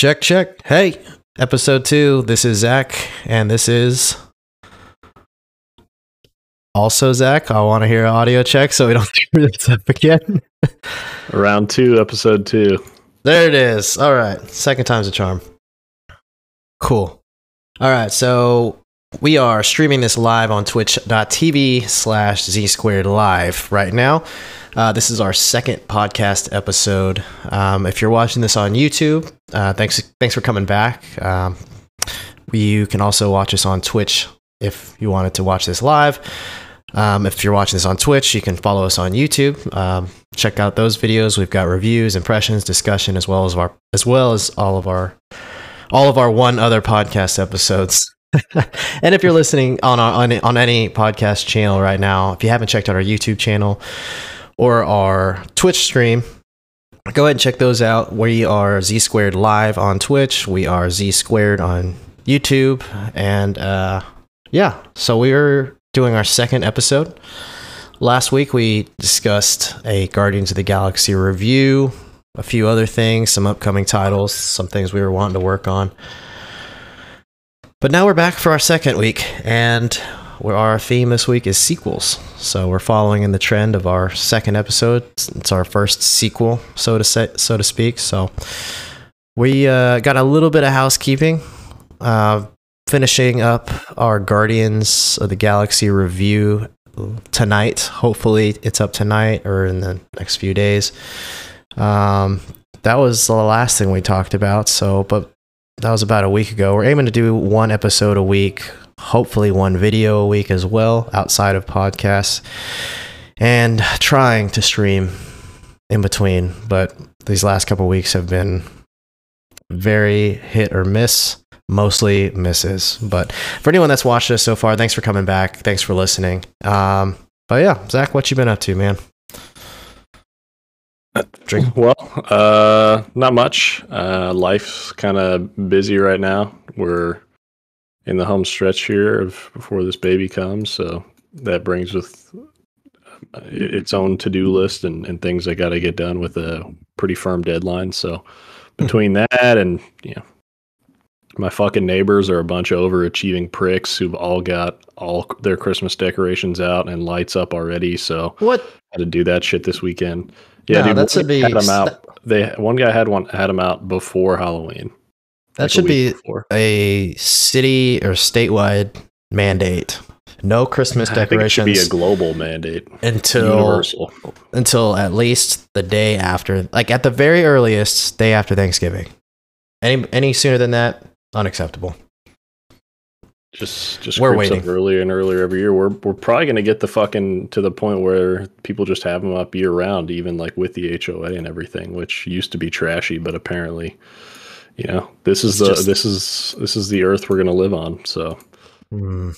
Check, check. Hey, episode two. This is Zach, and this is also Zach. I want to hear an audio check so we don't screw this up again. Round two, episode two. There it is. All right. Second time's a charm. Cool. All right. So we are streaming this live on twitch.tv slash z squared live right now. Uh, this is our second podcast episode. Um, if you're watching this on YouTube, uh, thanks thanks for coming back. Um, you can also watch us on Twitch if you wanted to watch this live. Um, if you're watching this on Twitch, you can follow us on YouTube. Um, check out those videos. We've got reviews, impressions, discussion, as well as our as well as all of our all of our one other podcast episodes. and if you're listening on, our, on on any podcast channel right now, if you haven't checked out our YouTube channel or our Twitch stream, go ahead and check those out. We are Z Squared live on Twitch. We are Z Squared on YouTube, and uh, yeah, so we're doing our second episode. Last week we discussed a Guardians of the Galaxy review, a few other things, some upcoming titles, some things we were wanting to work on. But now we're back for our second week, and our theme this week is sequels. So we're following in the trend of our second episode. It's our first sequel, so to say, so to speak. So we uh, got a little bit of housekeeping. Uh, finishing up our Guardians of the Galaxy review tonight. Hopefully, it's up tonight or in the next few days. Um, that was the last thing we talked about. So, but that was about a week ago. We're aiming to do one episode a week, hopefully one video a week as well, outside of podcasts, and trying to stream in between. But these last couple weeks have been very hit or miss, mostly misses. But for anyone that's watched us so far, thanks for coming back. Thanks for listening. Um, but yeah, Zach, what you been up to, man? Drink. Well, uh, not much. Uh, life's kind of busy right now. We're in the home stretch here of before this baby comes, so that brings with uh, its own to-do list and, and things I got to get done with a pretty firm deadline. So between that and you know my fucking neighbors are a bunch of overachieving pricks who've all got all their Christmas decorations out and lights up already. So what had to do that shit this weekend. Yeah, No, dude, that's one a guy had them out. They one guy had one had them out before Halloween. that like should be before. a city or statewide mandate. No Christmas I think it should be a global mandate, until universal. until at least the day after, like at the very earliest, day after Thanksgiving. Any any sooner than that, unacceptable. Just just We're waiting. up earlier and earlier every year. We're we're probably gonna get the fucking to the point where people just have them up year round, even like with the HOA and everything, which used to be trashy, but apparently, you know, this is the just- this is this is the earth we're gonna live on. So Hmm.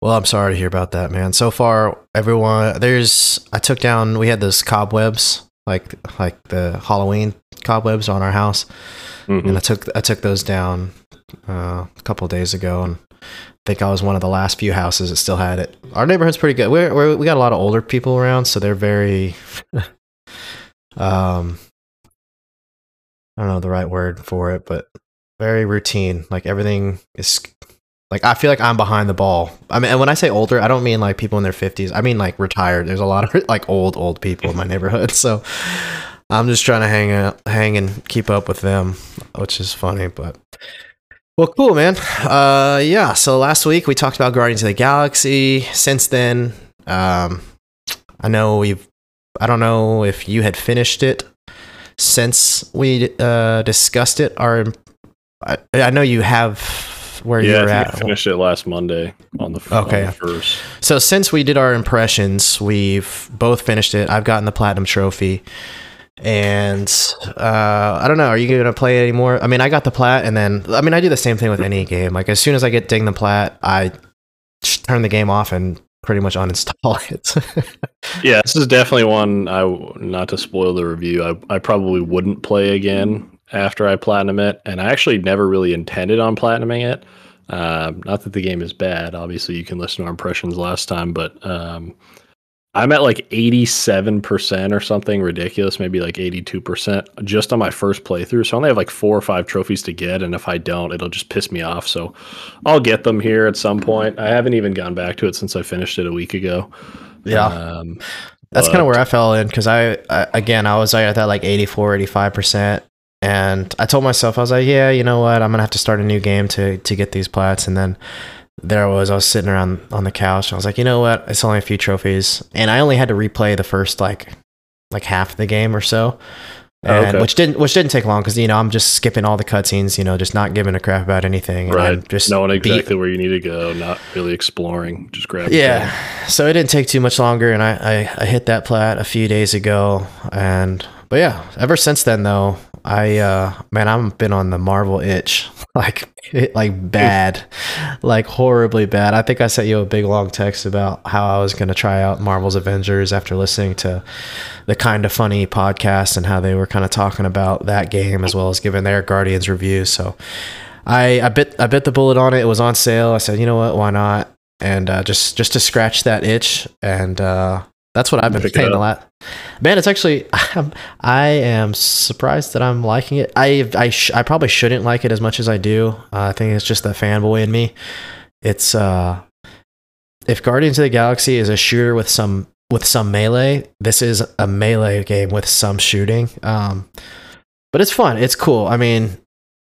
Well, I'm sorry to hear about that, man. So far, everyone there's I took down. We had those cobwebs, like like the Halloween cobwebs on our house, mhm. and I took I took those down uh, a couple days ago, and I think I was one of the last few houses that still had it. Our neighborhood's pretty good. We're we got a lot of older people around, so they're very um I don't know the right word for it, but very routine. Like everything is like I feel like I'm behind the ball. I mean, and when I say older, I don't mean like people in their 50s. I mean like retired. There's a lot of like old old people in my neighborhood, so I'm just trying to hang out, hang and keep up with them, which is funny, but well, cool, man. Uh, yeah. So last week we talked about Guardians of the Galaxy. Since then, um, I know we've. I don't know if you had finished it since we uh, discussed it. Or I, I know you have where yeah, you're I at. I finished it last Monday on the Okay. on the first. So since we did our impressions, we've both finished it. I've gotten the platinum trophy, and uh, I don't know. Are you gonna play it anymore? I mean, I got the plat, and then I mean, I do the same thing with any game. Like as soon as I get ding the plat, I turn the game off and pretty much uninstall it. Yeah, this is definitely one I not to spoil the review. I I probably wouldn't play again after I platinum it, and I actually never really intended on platinuming it. Um, not that the game is bad. Obviously, you can listen to our impressions last time, but um, I'm at like 87% or something ridiculous, maybe like 82% just on my first playthrough. So I only have like four or five trophies to get. And if I don't, it'll just piss me off. So I'll get them here at some point. I haven't even gone back to it since I finished it a week ago. Yeah. Um, That's kind of where I fell in because I, I, again, I was like at that like 84, 85%. And I told myself, I was like, yeah, you know what? I'm going to have to start a new game to, to get these plats. And then there I was, I was sitting around on the couch. I was like, you know what? It's only a few trophies. And I only had to replay the first like, like half of the game or so. Oh, and, okay. which didn't which didn't take long because you know I'm just skipping all the cutscenes, you know, just not giving a crap about anything. Right. Just knowing exactly beat. where you need to go, not really exploring, just grab. Yeah. So it didn't take too much longer, and I, I I hit that plat a few days ago, and but yeah, ever since then though, I uh man, I've been on the Marvel itch like like bad, like horribly bad. I think I sent you a big long text about how I was going to try out Marvel's Avengers after listening to the Kinda Funny podcast and how they were kind of talking about that game as well as giving their Guardians review. So I I bit I bit the bullet on it. It was on sale. I said, you know what, why not? And uh, just just to scratch that itch and uh, that's what I've been playing a lot. Man, it's actually I'm, I am surprised that I'm liking it. I I sh- I probably shouldn't like it as much as I do. Uh, I think it's just the fanboy in me. It's uh if Guardians of the Galaxy is a shooter with some with some melee, this is a melee game with some shooting. Um but it's fun. It's cool. I mean,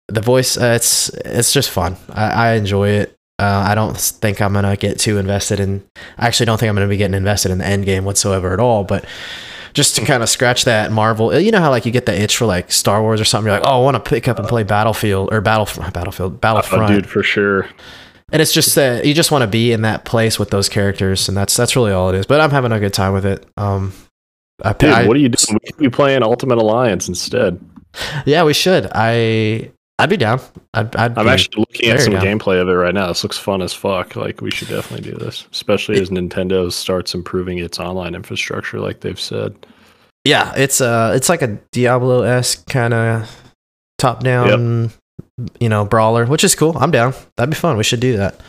the voice uh, it's it's just fun. I, I enjoy it. Uh, I don't think I'm gonna get too invested in. I actually don't think I'm gonna be getting invested in the end game whatsoever at all. But just to kind of scratch that Marvel, you know how like you get the itch for like Star Wars or something. You're like, oh, I want to pick up and play Battlefield or Battle Battlefield Battlefront, oh, dude, for sure. And it's just that you just want to be in that place with those characters, and that's that's really all it is. But I'm having a good time with it. Um, I, dude, I, what are you doing? We could be playing Ultimate Alliance instead. Yeah, we should. I I'd be down. I'd, I'd I'm actually looking at some down. gameplay of it right now. This looks fun as fuck. Like we should definitely do this, especially as Nintendo starts improving its online infrastructure, like they've said. Yeah, it's uh, it's like a Diablo esque kind of top down, yep. you know, brawler, which is cool. I'm down. That'd be fun. We should do that.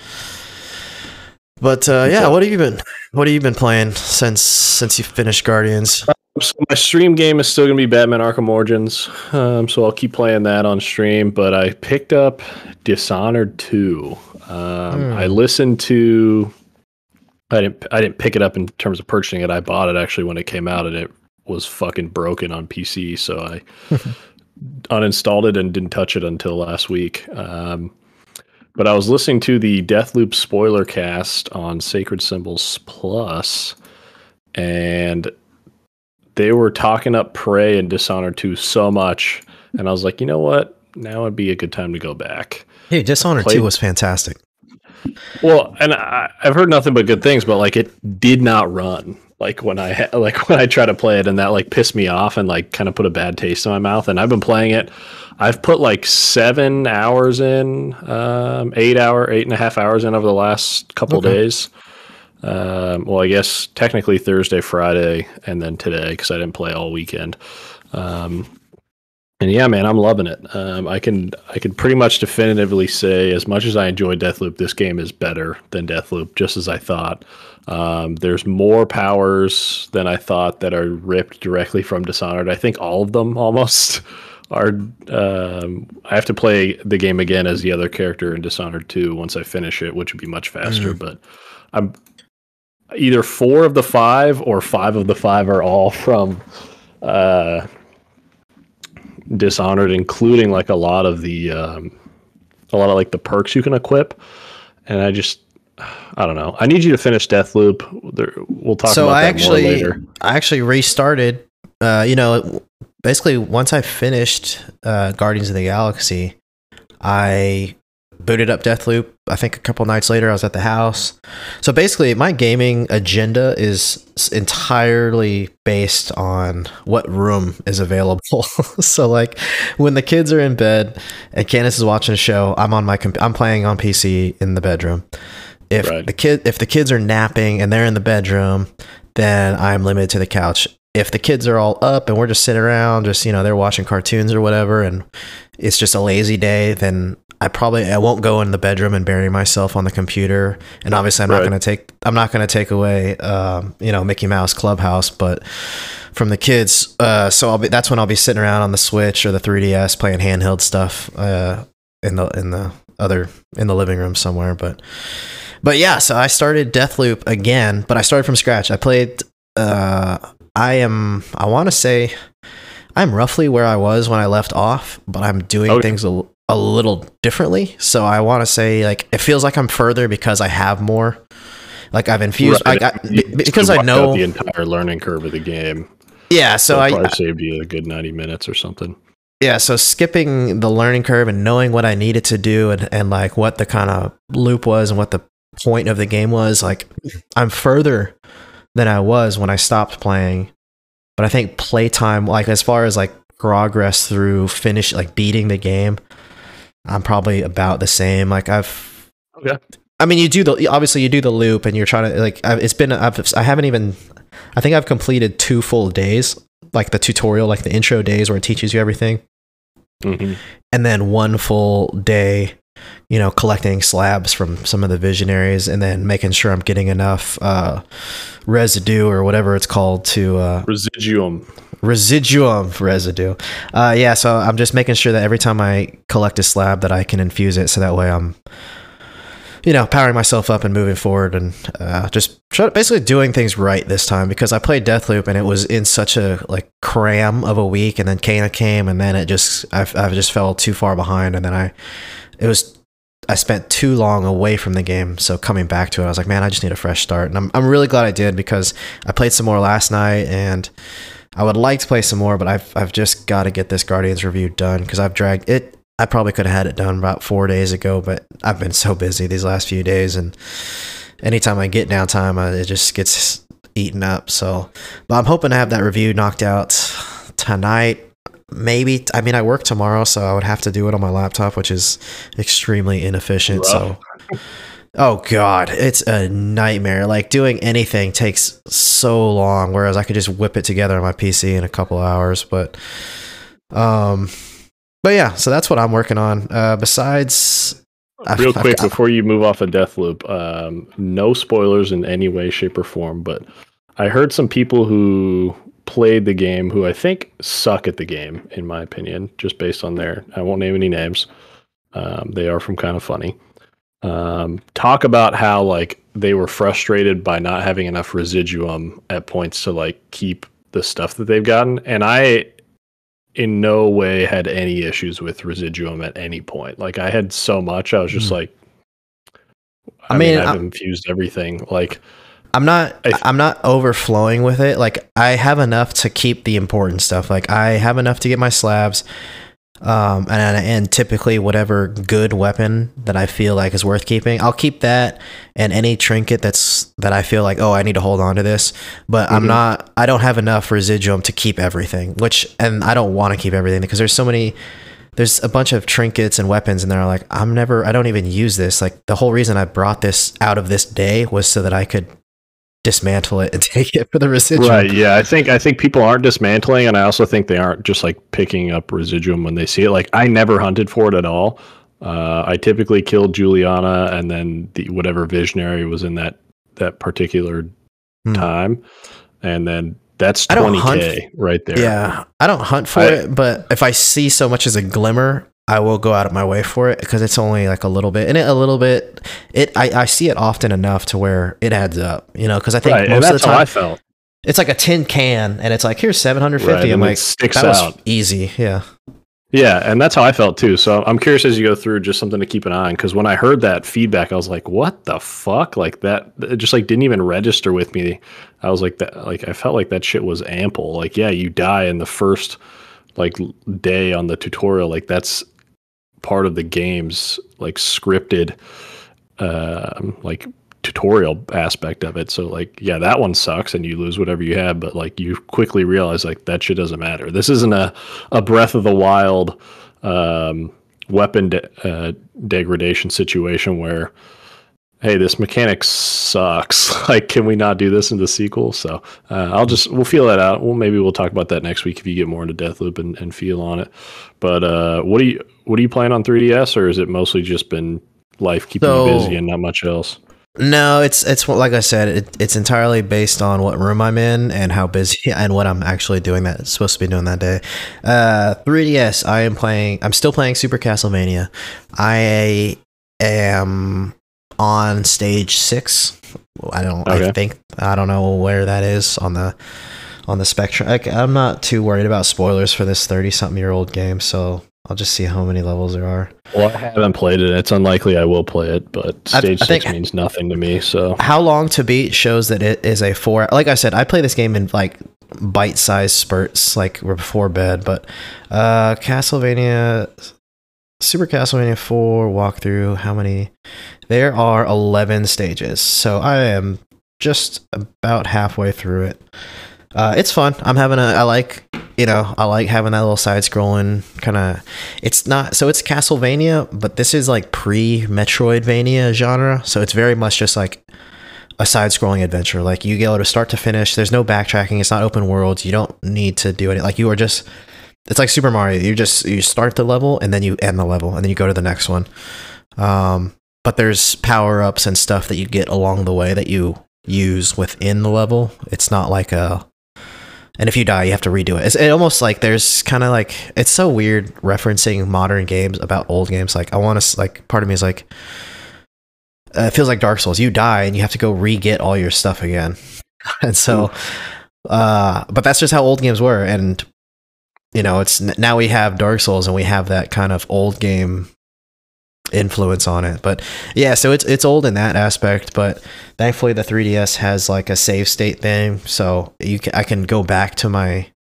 But uh, yeah, what have you been? What have you been playing since since you finished Guardians? So my stream game is still gonna be Batman Arkham Origins, um, so I'll keep playing that on stream. But I picked up Dishonored two. Um, mm. I listened to. I didn't. I didn't pick it up in terms of purchasing it. I bought it actually when it came out, and it was fucking broken on PC. So I uninstalled it and didn't touch it until last week. Um, but I was listening to the Deathloop spoiler cast on Sacred Symbols Plus, and they were talking up Prey and Dishonored 2 so much, and I was like, you know what? Now would be a good time to go back. Hey, Dishonored Played- 2 was fantastic. Well, and I, have heard nothing but good things, but like it did not run like when I like when I try to play it, and that like pissed me off and like kind of put a bad taste in my mouth. And I've been playing it. I've put like seven hours in, um, eight hour, eight and a half hours in over the last couple okay. days. Um, well, I guess technically Thursday, Friday, and then today because I didn't play all weekend. Um, and yeah, man, I'm loving it. Um, I can I can pretty much definitively say, as much as I enjoy Deathloop, this game is better than Deathloop, just as I thought. Um, there's more powers than I thought that are ripped directly from Dishonored. I think all of them almost are. Um, I have to play the game again as the other character in Dishonored 2 once I finish it, which would be much faster. Mm. But I'm either four of the five or five of the five are all from uh, Dishonored, including like a lot of the um, a lot of like the perks you can equip. And I just I don't know. I need you to finish Deathloop. We'll talk so about I that actually, more later. I actually restarted. Uh, you know, basically once I finished uh, Guardians of the Galaxy, I booted up Deathloop. I think a couple nights later, I was at the house. So basically, my gaming agenda is entirely based on what room is available. so like, when the kids are in bed and Candace is watching a show, I'm on my comp- I'm playing on PC in the bedroom. If right. the kid if the kids are napping and they're in the bedroom, then I'm limited to the couch. If the kids are all up and we're just sitting around, just you know, they're watching cartoons or whatever, and it's just a lazy day, then I probably I won't go in the bedroom and bury myself on the computer. And obviously, I'm not going to take I'm not going to take away um, you know Mickey Mouse Clubhouse, but from the kids. Uh, so I'll be that's when I'll be sitting around on the Switch or the 3DS playing handheld stuff uh, in the in the other in the living room somewhere. But but yeah, so I started Deathloop again, but I started from scratch. I played. Uh, I am. I want to say I'm roughly where I was when I left off, but I'm doing Okay. things a, a little differently. So I want to say like it feels like I'm further because I have more. Like I've infused. Right. I got because I know. the entire learning curve of the game. yeah. So So I probably saved you a good ninety minutes or something. yeah so skipping the learning curve and knowing what i needed to do and, and like what the kind of loop was and what the point of the game was like i'm further than i was when i stopped playing. But i think playtime like as far as like progress through finish like beating the game i'm probably about the same. Like i've Okay. i mean you do the obviously you do the loop and you're trying to like I've, it's been I've, i haven't even i think i've completed two full days like the tutorial like the intro days where it teaches you everything. Hmm and then one full day you know collecting slabs from some of the visionaries and then making sure i'm getting enough uh residue or whatever it's called to uh Residuum. residuum residue uh yeah so i'm just making sure that every time i collect a slab that i can infuse it so that way i'm you know powering myself up and moving forward and uh, just try, basically doing things right this time because i played deathloop and it was in such a like cram of a week and then kana came and then it just i i just fell too far behind and then i it was I spent too long away from the game, so coming back to it, I was like, man, I just need a fresh start, and I'm I'm really glad I did because I played some more last night, and I would like to play some more, but I've I've just got to get this Guardians review done because I've dragged it. I probably could have had it done about four days ago, but I've been so busy these last few days, and anytime I get downtime, I, it just gets eaten up. So, but I'm hoping to have that review knocked out tonight. Maybe I mean I work tomorrow, so I would have to do it on my laptop, which is extremely inefficient. So, oh god, it's a nightmare. Like doing anything takes so long, whereas I could just whip it together on my PC in a couple hours. But, um, but yeah, so that's what I'm working on. Uh, besides, I've- Real I've quick before you move off of Deathloop, um, no spoilers in any way, shape, or form. But I heard some people who played the game who I think suck at the game, in my opinion, just based on their. I won't name any names. Um, they are from Kinda Funny. Um, talk about how like they were frustrated by not having enough residuum at points to like keep the stuff that they've gotten, and I in no way had any issues with residuum at any point. Like I had so much, I was just Hmm. like, I I, mean, mean, I've I- infused everything. Like, I'm not I- I'm not overflowing with it. Like I have enough to keep the important stuff. Like I have enough to get my slabs. Um and and typically whatever good weapon that I feel like is worth keeping, I'll keep that and any trinket that's that I feel like, oh, I need to hold on to this. But I'm Mhm. not I don't have enough residuum to keep everything, which and I don't want to keep everything because there's so many there's a bunch of trinkets and weapons and they're like i'm never i don't even use this like the whole reason i brought this out of this day was so that i could dismantle it and take it for the residual right? Yeah, I think I think people aren't dismantling, and I also think they aren't just like picking up residuum when they see it. Like, I never hunted for it at all. Uh, I typically killed Julianna, and then the whatever visionary was in that that particular Hmm. time, and then that's I don't twenty hunt k right there. yeah i don't hunt for I- it but if i see so much as a glimmer i will go out of my way for it because it's only like a little bit and it a little bit it i, I see it often enough to where it adds up you know because i think right. Most of the how time I felt. it's like a tin can and it's like here's 750 Right, i'm and it like sticks that was out. easy yeah Yeah, and that's how I felt too. So I'm curious as you go through, just something to keep an eye on. Because when I heard that feedback, I was like, "What the fuck?" Like that, it just like didn't even register with me. I was like that, like I felt like that shit was ample. Like, yeah, you die in the first like day on the tutorial. Like that's part of the game's like scripted, um, like tutorial aspect of it. So like, yeah, that one sucks, and you lose whatever you have. But like, you quickly realize like that shit doesn't matter. This isn't a a Breath of the Wild um, weapon de- uh, degradation situation where hey, this mechanic sucks. like, can we not do this in the sequel? So uh, I'll just we'll feel that out. Well, maybe we'll talk about that next week if you get more into Deathloop and, and feel on it. But uh, what do you what do you plan on 3DS, or is it mostly just been life keeping so, you busy and not much else? No, it's it's like I said, it, it's entirely based on what room I'm in and how busy and what I'm actually doing that supposed to be doing that day. Uh, 3DS, I am playing. I'm still playing Super Castlevania. I am on stage six. I don't. Okay. I think I don't know where that is on the on the spectrum. I, I'm not too worried about spoilers for this 30 something year old game, so I'll just see how many levels there are. Well, I haven't played it. It's unlikely I will play it, but stage I, I six means nothing to me. So how long to beat shows that it is a four. Like I said, I play this game in like bite-sized spurts, like before bed. But uh Castlevania, Super Castlevania Four walkthrough. How many? There are eleven stages, so I am just about halfway through it. Uh, it's fun. I'm having a. I like you know, I like having that little side scrolling kind of. It's not so it's Castlevania, but this is like pre Metroidvania genre, so it's very much just like a side scrolling adventure. Like you go to start to finish. There's no backtracking. It's not open world. You don't need to do it. Like you are just. It's like Super Mario. You just you start the level and then you end the level and then you go to the next one. Um, but there's power ups and stuff that you get along the way that you use within the level. It's not like a and if you die, you have to redo it. It's it almost like there's kind of like it's so weird referencing modern games about old games. Like I want to like part of me is like uh, it feels like Dark Souls. You die and you have to go re get all your stuff again, and so, uh, but that's just how old games were. And you know, it's now we have Dark Souls and we have that kind of old game influence on it. But yeah, so it's it's old in that aspect, but thankfully the 3DS has like a save state thing, so you can, I can go back to my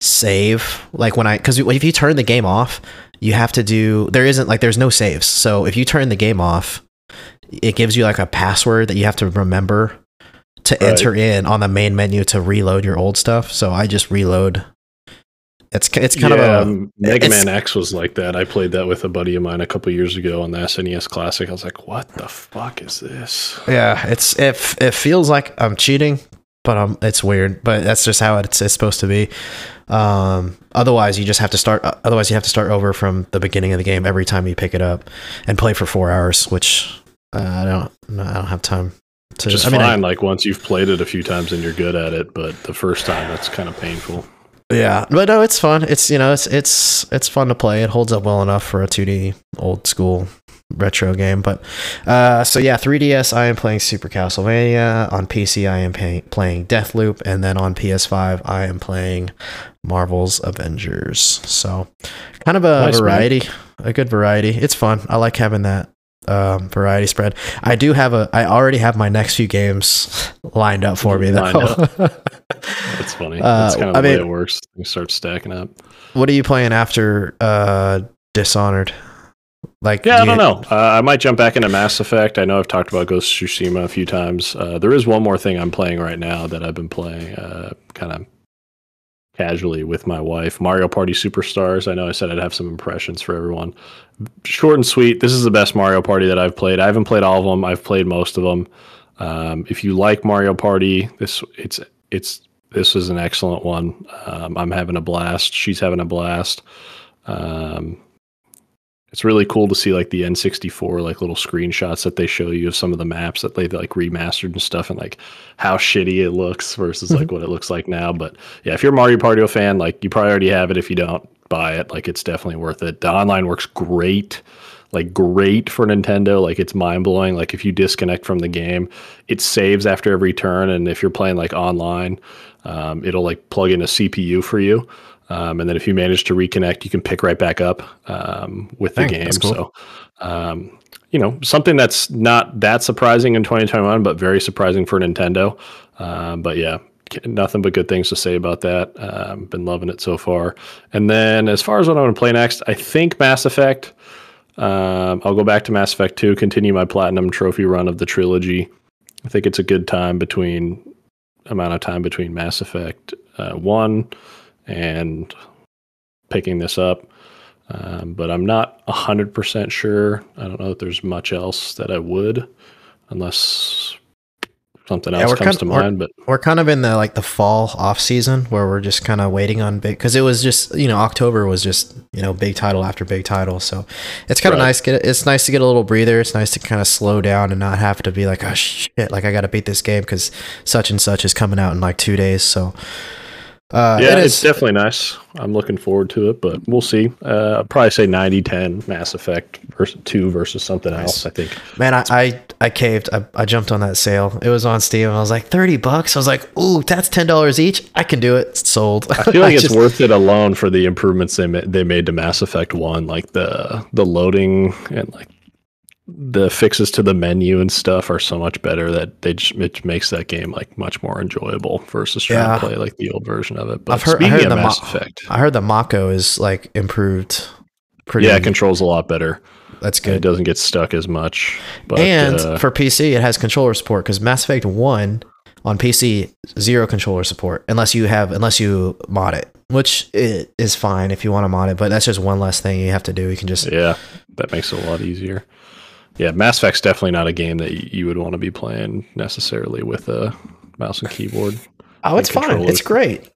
save like when I cuz if you turn the game off, you have to do there isn't like there's no saves. So if you turn the game off, it gives you like a password that you have to remember to right. enter in on the main menu to reload your old stuff. So I just reload it's it's kind yeah, of a Mega Man X was like that. I played that with a buddy of mine a couple years ago on the SNES Classic. I was like, "What the fuck is this?" Yeah, it's it it feels like I'm cheating, but um, it's weird. But that's just how it's, it's supposed to be. Um, otherwise, you just have to start. Uh, otherwise, you have to start over from the beginning of the game every time you pick it up and play for four hours, which uh, I don't. I don't have time. To, just I mean, fine. I, like once you've played it a few times and you're good at it, but the first time that's kind of painful. Yeah, but no, it's fun. It's you know, it's it's it's fun to play. It holds up well enough for a 2D old school retro game. But uh, so yeah, 3DS I am playing Super Castlevania. On PC I am pay- playing Deathloop, and then on PS5 I am playing Marvel's Avengers. So kind of a nice, variety, man. a good variety. It's fun. I like having that um, variety spread. I do have a. I already have my next few games lined up for me though. That's funny. Uh, That's kind of the I way mean, it works. You start stacking up. What are you playing after uh, Dishonored? Like, yeah, I don't know. Uh, I might jump back into Mass Effect. I know I've talked about Ghost of Tsushima a few times. Uh, there is one more thing I'm playing right now that I've been playing, uh, kind of casually with my wife. Mario Party Superstars. I know I said I'd have some impressions for everyone. Short and sweet. This is the best Mario Party that I've played. I haven't played all of them. I've played most of them. Um, if you like Mario Party, this it's it's this is an excellent one. Um, I'm having a blast. She's having a blast. Um, it's really cool to see like the N64 like little screenshots that they show you of some of the maps that they like remastered and stuff and like how shitty it looks versus like what it looks like now. But yeah, if you're a Mario Party fan, like you probably already have it. If you don't buy it, like it's definitely worth it. The online works great. Like great for Nintendo, like it's mind blowing. Like if you disconnect from the game, it saves after every turn, and if you're playing like online, um, it'll like plug in a CPU for you. Um, and then if you manage to reconnect, you can pick right back up um, with the Dang, game. Cool. So, um, you know, something that's not that surprising in 2021, but very surprising for Nintendo. Um, but yeah, nothing but good things to say about that. Um, been loving it so far. And then as far as what I want to play next, I think Mass Effect. Um, I'll go back to Mass Effect 2, continue my platinum trophy run of the trilogy. I think it's a good time between amount of time between Mass Effect uh, 1 and picking this up. Um, but I'm not 100% sure. I don't know if there's much else that I would. unless something else comes to mind. But we're kind of in the like the fall off season where we're just kind of waiting on big because it was just you know October was just you know big title after big title, so it's kind of right. nice. Get it's nice to get a little breather. It's nice to kind of slow down and not have to be like oh shit, like I got to beat this game because such and such is coming out in like two days. So uh, yeah, it it's definitely nice. I'm looking forward to it, but we'll see. Uh, I'd probably say 90 10 Mass Effect versus 2 versus something nice. else, I think. Man, I, I, I, caved. I, I jumped on that sale. It was on Steam. I was like, 30 bucks. I was like, ooh, that's $10 each. I can do it. It's sold. I feel like I it's just, worth it alone for the improvements they, ma- they made to Mass Effect 1, like the, the loading and like the fixes to the menu and stuff are so much better that they just it makes that game like much more enjoyable versus trying yeah. to play like the old version of it. But I've heard, I heard the Mass Mo- Effect, I heard the Mako is like improved. Pretty. Yeah, it controls a lot better. That's good. It doesn't get stuck as much. But, and uh, for PC, it has controller support because Mass Effect One on PC zero controller support unless you have unless you mod it, which it is fine if you want to mod it. But that's just one less thing you have to do. You can just yeah, that makes it a lot easier yeah, Mass Effect's definitely not a game that you would want to be playing necessarily with a mouse and keyboard. Oh, it's fine. It's great.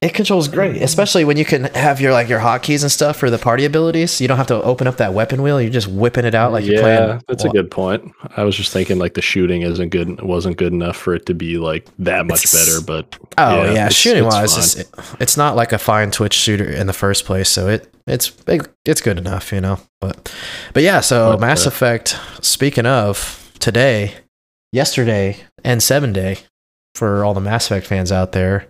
It controls great, especially when you can have your like your hotkeys and stuff for the party abilities. You don't have to open up that weapon wheel. You're just whipping it out like yeah, you're playing. that's a good point. I was just thinking like the shooting isn't good, wasn't good enough for it to be like that much it's, better. But oh yeah, yeah it's, shooting it's wise, it's, it's not like a fine Twitch shooter in the first place. So it it's it's good enough, you know. But but yeah, so Mass uh, Effect. Speaking of today, yesterday, N7 Day for all the Mass Effect fans out there.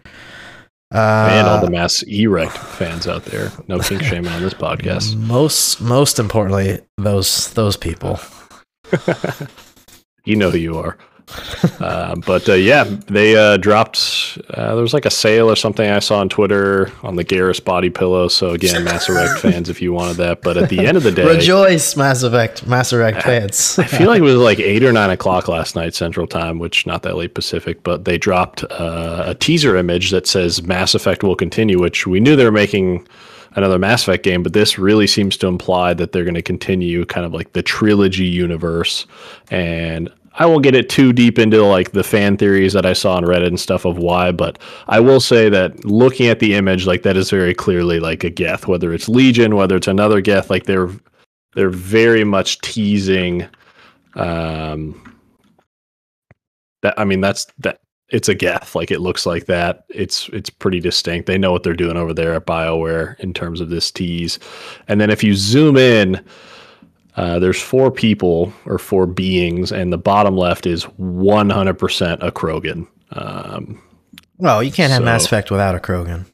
Uh, and all the Mass Erect fans out there. No kink shaming on this podcast. Most most importantly, those those people. you know who you are. uh, but uh, yeah, they uh, dropped. Uh, there was like a sale or something I saw on Twitter on the Garrus body pillow. So again, Mass Effect fans, if you wanted that. But at the end of the day, rejoice, Mass Effect, Mass Effect fans. I feel like it was like eight or nine o'clock last night Central Time, which not that late Pacific. But they dropped uh, a teaser image that says Mass Effect will continue, which we knew they were making another Mass Effect game, but this really seems to imply that they're going to continue kind of like the trilogy universe. And I won't get it too deep into like the fan theories that I saw on Reddit and stuff of why, but I will say that looking at the image, like that is very clearly like a Geth, whether it's Legion, whether it's another Geth, like they're they're very much teasing um that I mean that's that it's a Geth. Like it looks like that. It's it's pretty distinct. They know what they're doing over there at BioWare in terms of this tease. And then if you zoom in, uh, there's four people or four beings, and the bottom left is 100% a Krogan. Um, well, you can't have so, Mass Effect without a Krogan.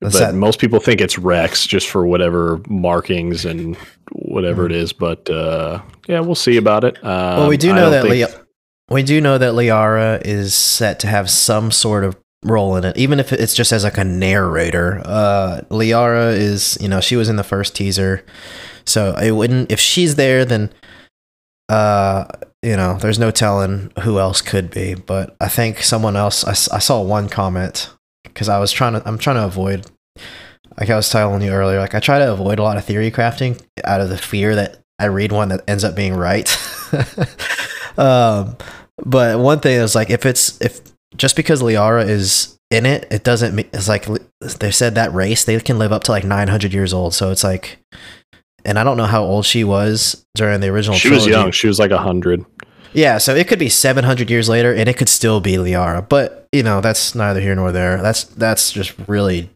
That's but that. most people think it's Rex just for whatever markings and whatever mm. it is. But uh, yeah, we'll see about it. Um, well, we do know that think... we do know that Liara is set to have some sort of role in it, even if it's just as like a narrator. Uh, Liara is, you know, she was in the first teaser. So it wouldn't if she's there, then uh, you know, there's no telling who else could be. But I think someone else. I, I saw one comment because I was trying to. I'm trying to avoid. Like I was telling you earlier, like I try to avoid a lot of theory crafting out of the fear that I read one that ends up being right. um, but one thing is like if it's if just because Liara is in it, it doesn't. It's like they said that race they can live up to like 900 years old. So it's like and I don't know how old she was during the original. She trilogy. was young. She was like a hundred. Yeah, so it could be 700 years later, and it could still be Liara. But you know, that's neither here nor there. That's that's just really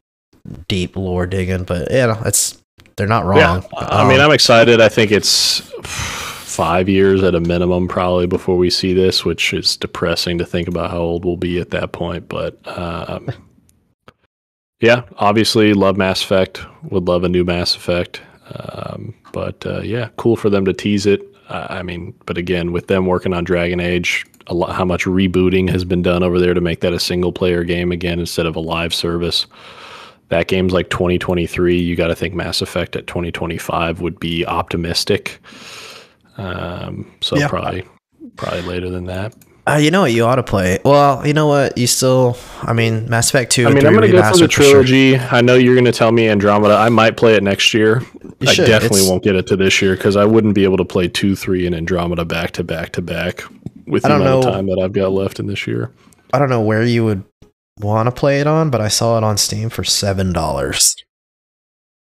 deep lore digging. But you know, it's they're not wrong. Yeah. I mean, um, I'm excited. I think it's five years at a minimum, probably before we see this, which is depressing to think about how old we'll be at that point. But um, yeah, obviously, love Mass Effect. Would love a new Mass Effect. Um, but uh, yeah, cool for them to tease it. Uh, I mean, but again, with them working on Dragon Age, a lot, how much rebooting has been done over there to make that a single player game again instead of a live service. That game's like 2023. You got to think Mass Effect at 2025 would be optimistic. Um, so yeah. probably probably later than that. Uh, you know what you ought to play. Well, you know what you still. I mean, Mass Effect two. I mean, I'm going to go for the trilogy. Sure. I know you're going to tell me Andromeda. I might play it next year. You I should. definitely it's, won't get it to this year because I wouldn't be able to play two, three, and Andromeda back to back to back. with the amount of time that I've got left in this year. I don't know where you would want to play it on, but I saw it on Steam for seven dollars.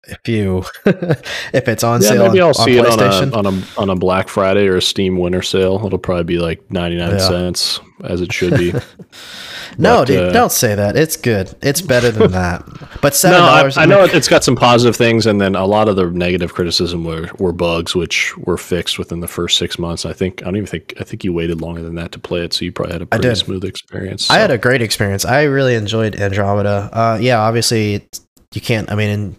If you if it's on yeah, sale, maybe I'll on, see on it on a, on a on a Black Friday or a Steam Winter Sale. It'll probably be like ninety nine yeah. cents, as it should be. no, but, dude, uh, don't say that. It's good. It's better than that. But seven dollars. No, I, I, know it's got some positive things, and then a lot of the negative criticism were were bugs, which were fixed within the first six months. I think I don't even think I think you waited longer than that to play it, so you probably had a pretty smooth experience. So. I had a great experience. I really enjoyed Andromeda. Uh, yeah, obviously you can't. I mean. In,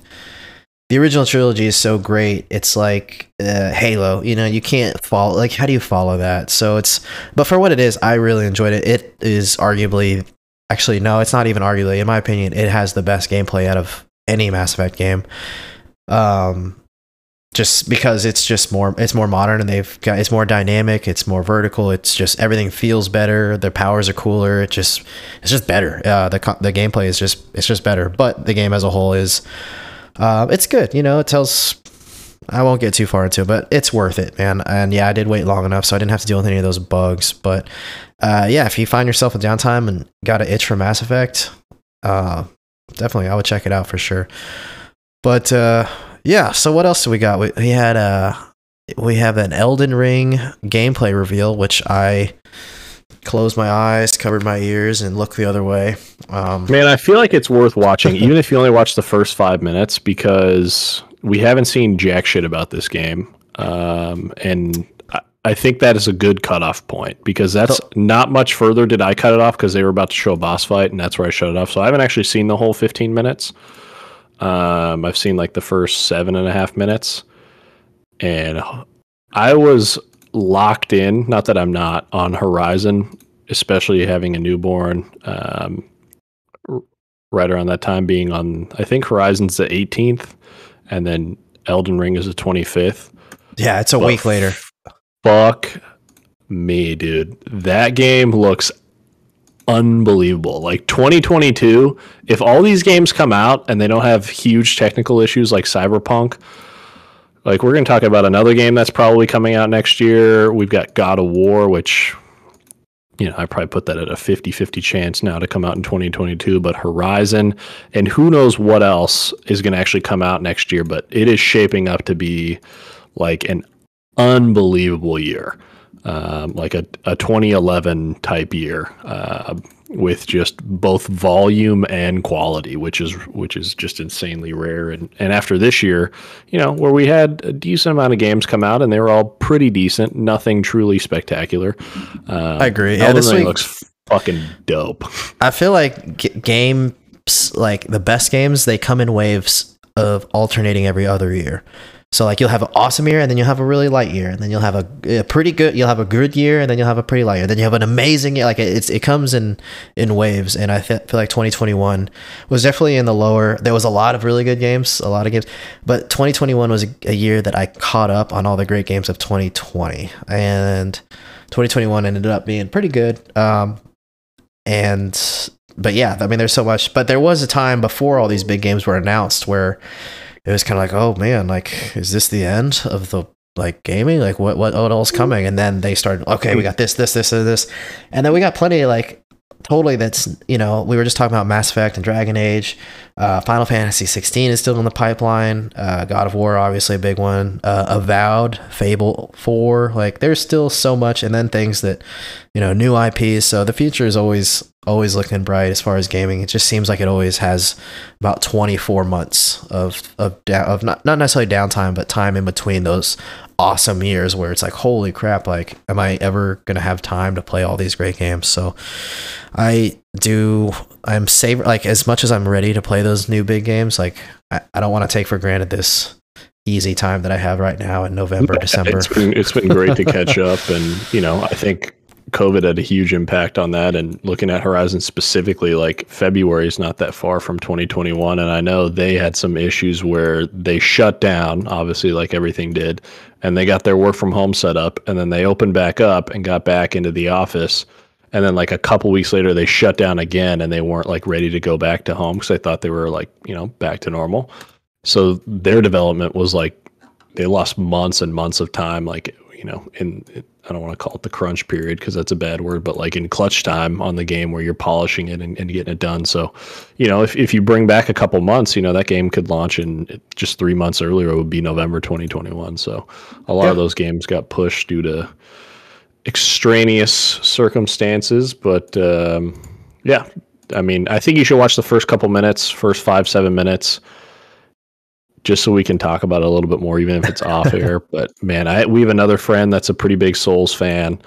the original trilogy is so great. It's like uh, Halo. You know, you can't follow. Like, how do you follow that? So it's. But for what it is, I really enjoyed it. It is arguably, actually, no, it's not even arguably. In my opinion, it has the best gameplay out of any Mass Effect game. Um, just because it's just more, it's more modern and they've got, it's more dynamic. It's more vertical. It's just everything feels better. The powers are cooler. It just, it's just better. Uh, the the gameplay is just, it's just better. But the game as a whole is uh, it's good. You know, it tells. I won't get too far into it, but it's worth it, man. And yeah, I did wait long enough, so I didn't have to deal with any of those bugs. But uh, yeah, if you find yourself in downtime and got an itch for Mass Effect, uh, definitely I would check it out for sure. But uh, yeah, so what else do we got? We, we had uh, we have an Elden Ring gameplay reveal, which I closed my eyes, covered my ears, and looked the other way. Um, Man, I feel like it's worth watching, even if you only watch the first five minutes, because we haven't seen jack shit about this game. Um, and I, I think that is a good cutoff point because that's not much further did I cut it off because they were about to show a boss fight, and that's where I shut it off. So I haven't actually seen the whole 15 minutes. Um, I've seen like the first seven and a half minutes, and I was locked in. Not that I'm not on Horizon, especially having a newborn. Um, right around that time, being on, I think Horizon's the 18th, and then Elden Ring is the 25th. Yeah, it's a but week later. Fuck me, dude. That game looks unbelievable. Like 2022, if all these games come out and they don't have huge technical issues like Cyberpunk, like we're going to talk about another game that's probably coming out next year. We've got God of War, which you know, I probably put that at a 50-50 chance now to come out in 2022, but Horizon and who knows what else is going to actually come out next year, but it is shaping up to be like an unbelievable year. Um, like a, a 2011 type year. Uh, with just both volume and quality, which is which is just insanely rare. And and after this year, you know, where we had a decent amount of games come out and they were all pretty decent, nothing truly spectacular. Uh, I agree. Yeah, this week looks fucking dope. I feel like g- games like the best games they come in waves of alternating every other year. So like you'll have an awesome year and then you'll have a really light year and then you'll have a, a, pretty good you'll have a good year and then you'll have a pretty light year. Then you have an amazing year. Like it's it comes in in waves and I feel like 2021 was definitely in the lower. There was a lot of really good games, a lot of games, but 2021 was a, a year that I caught up on all the great games of 2020 and 2021 ended up being pretty good. Um, and but yeah, I mean, there's so much. But there was a time before all these big games were announced where it was kind of like, oh man, like is this the end of the like gaming? Like what what what else coming? And then they started, okay, we got this, this, this, and this, and then we got plenty like totally that's you know we were just talking about Mass Effect and Dragon Age, uh, Final Fantasy 16 is still in the pipeline. Uh, God of War obviously a big one. Uh, Avowed, Fable 4, like there's still so much, and then things that you know new IPs. So the future is always always looking bright as far as gaming. It just seems like it always has about 24 months of of of not not necessarily downtime, but time in between those awesome years where it's like holy crap like am i ever gonna have time to play all these great games? So i do i'm savor like as much as i'm ready to play those new big games like i, I don't want to take for granted this easy time that i have right now in november december. it's been, it's been great to catch up and you know i think COVID had a huge impact on that. And looking at Horizon specifically, like February is not that far from 2021. And I know they had some issues where they shut down, obviously, like everything did, and they got their work from home set up. And then they opened back up and got back into the office. And then, like a couple weeks later, they shut down again and they weren't like ready to go back to home because they thought they were like, you know, back to normal. So their development was like, they lost months and months of time, like, you know, in I don't want to call it the crunch period because that's a bad word, but like in clutch time on the game where you're polishing it and, and, getting it done. So, you know, if, if you bring back a couple months, you know, that game could launch in just three months earlier, it would be November 2021. So a lot yeah. of those games got pushed due to extraneous circumstances. But um, yeah, I mean, I think you should watch the first couple minutes, first five, seven minutes just so we can talk about it a little bit more, even if it's off air. But man, I we have another friend that's a pretty big Souls fan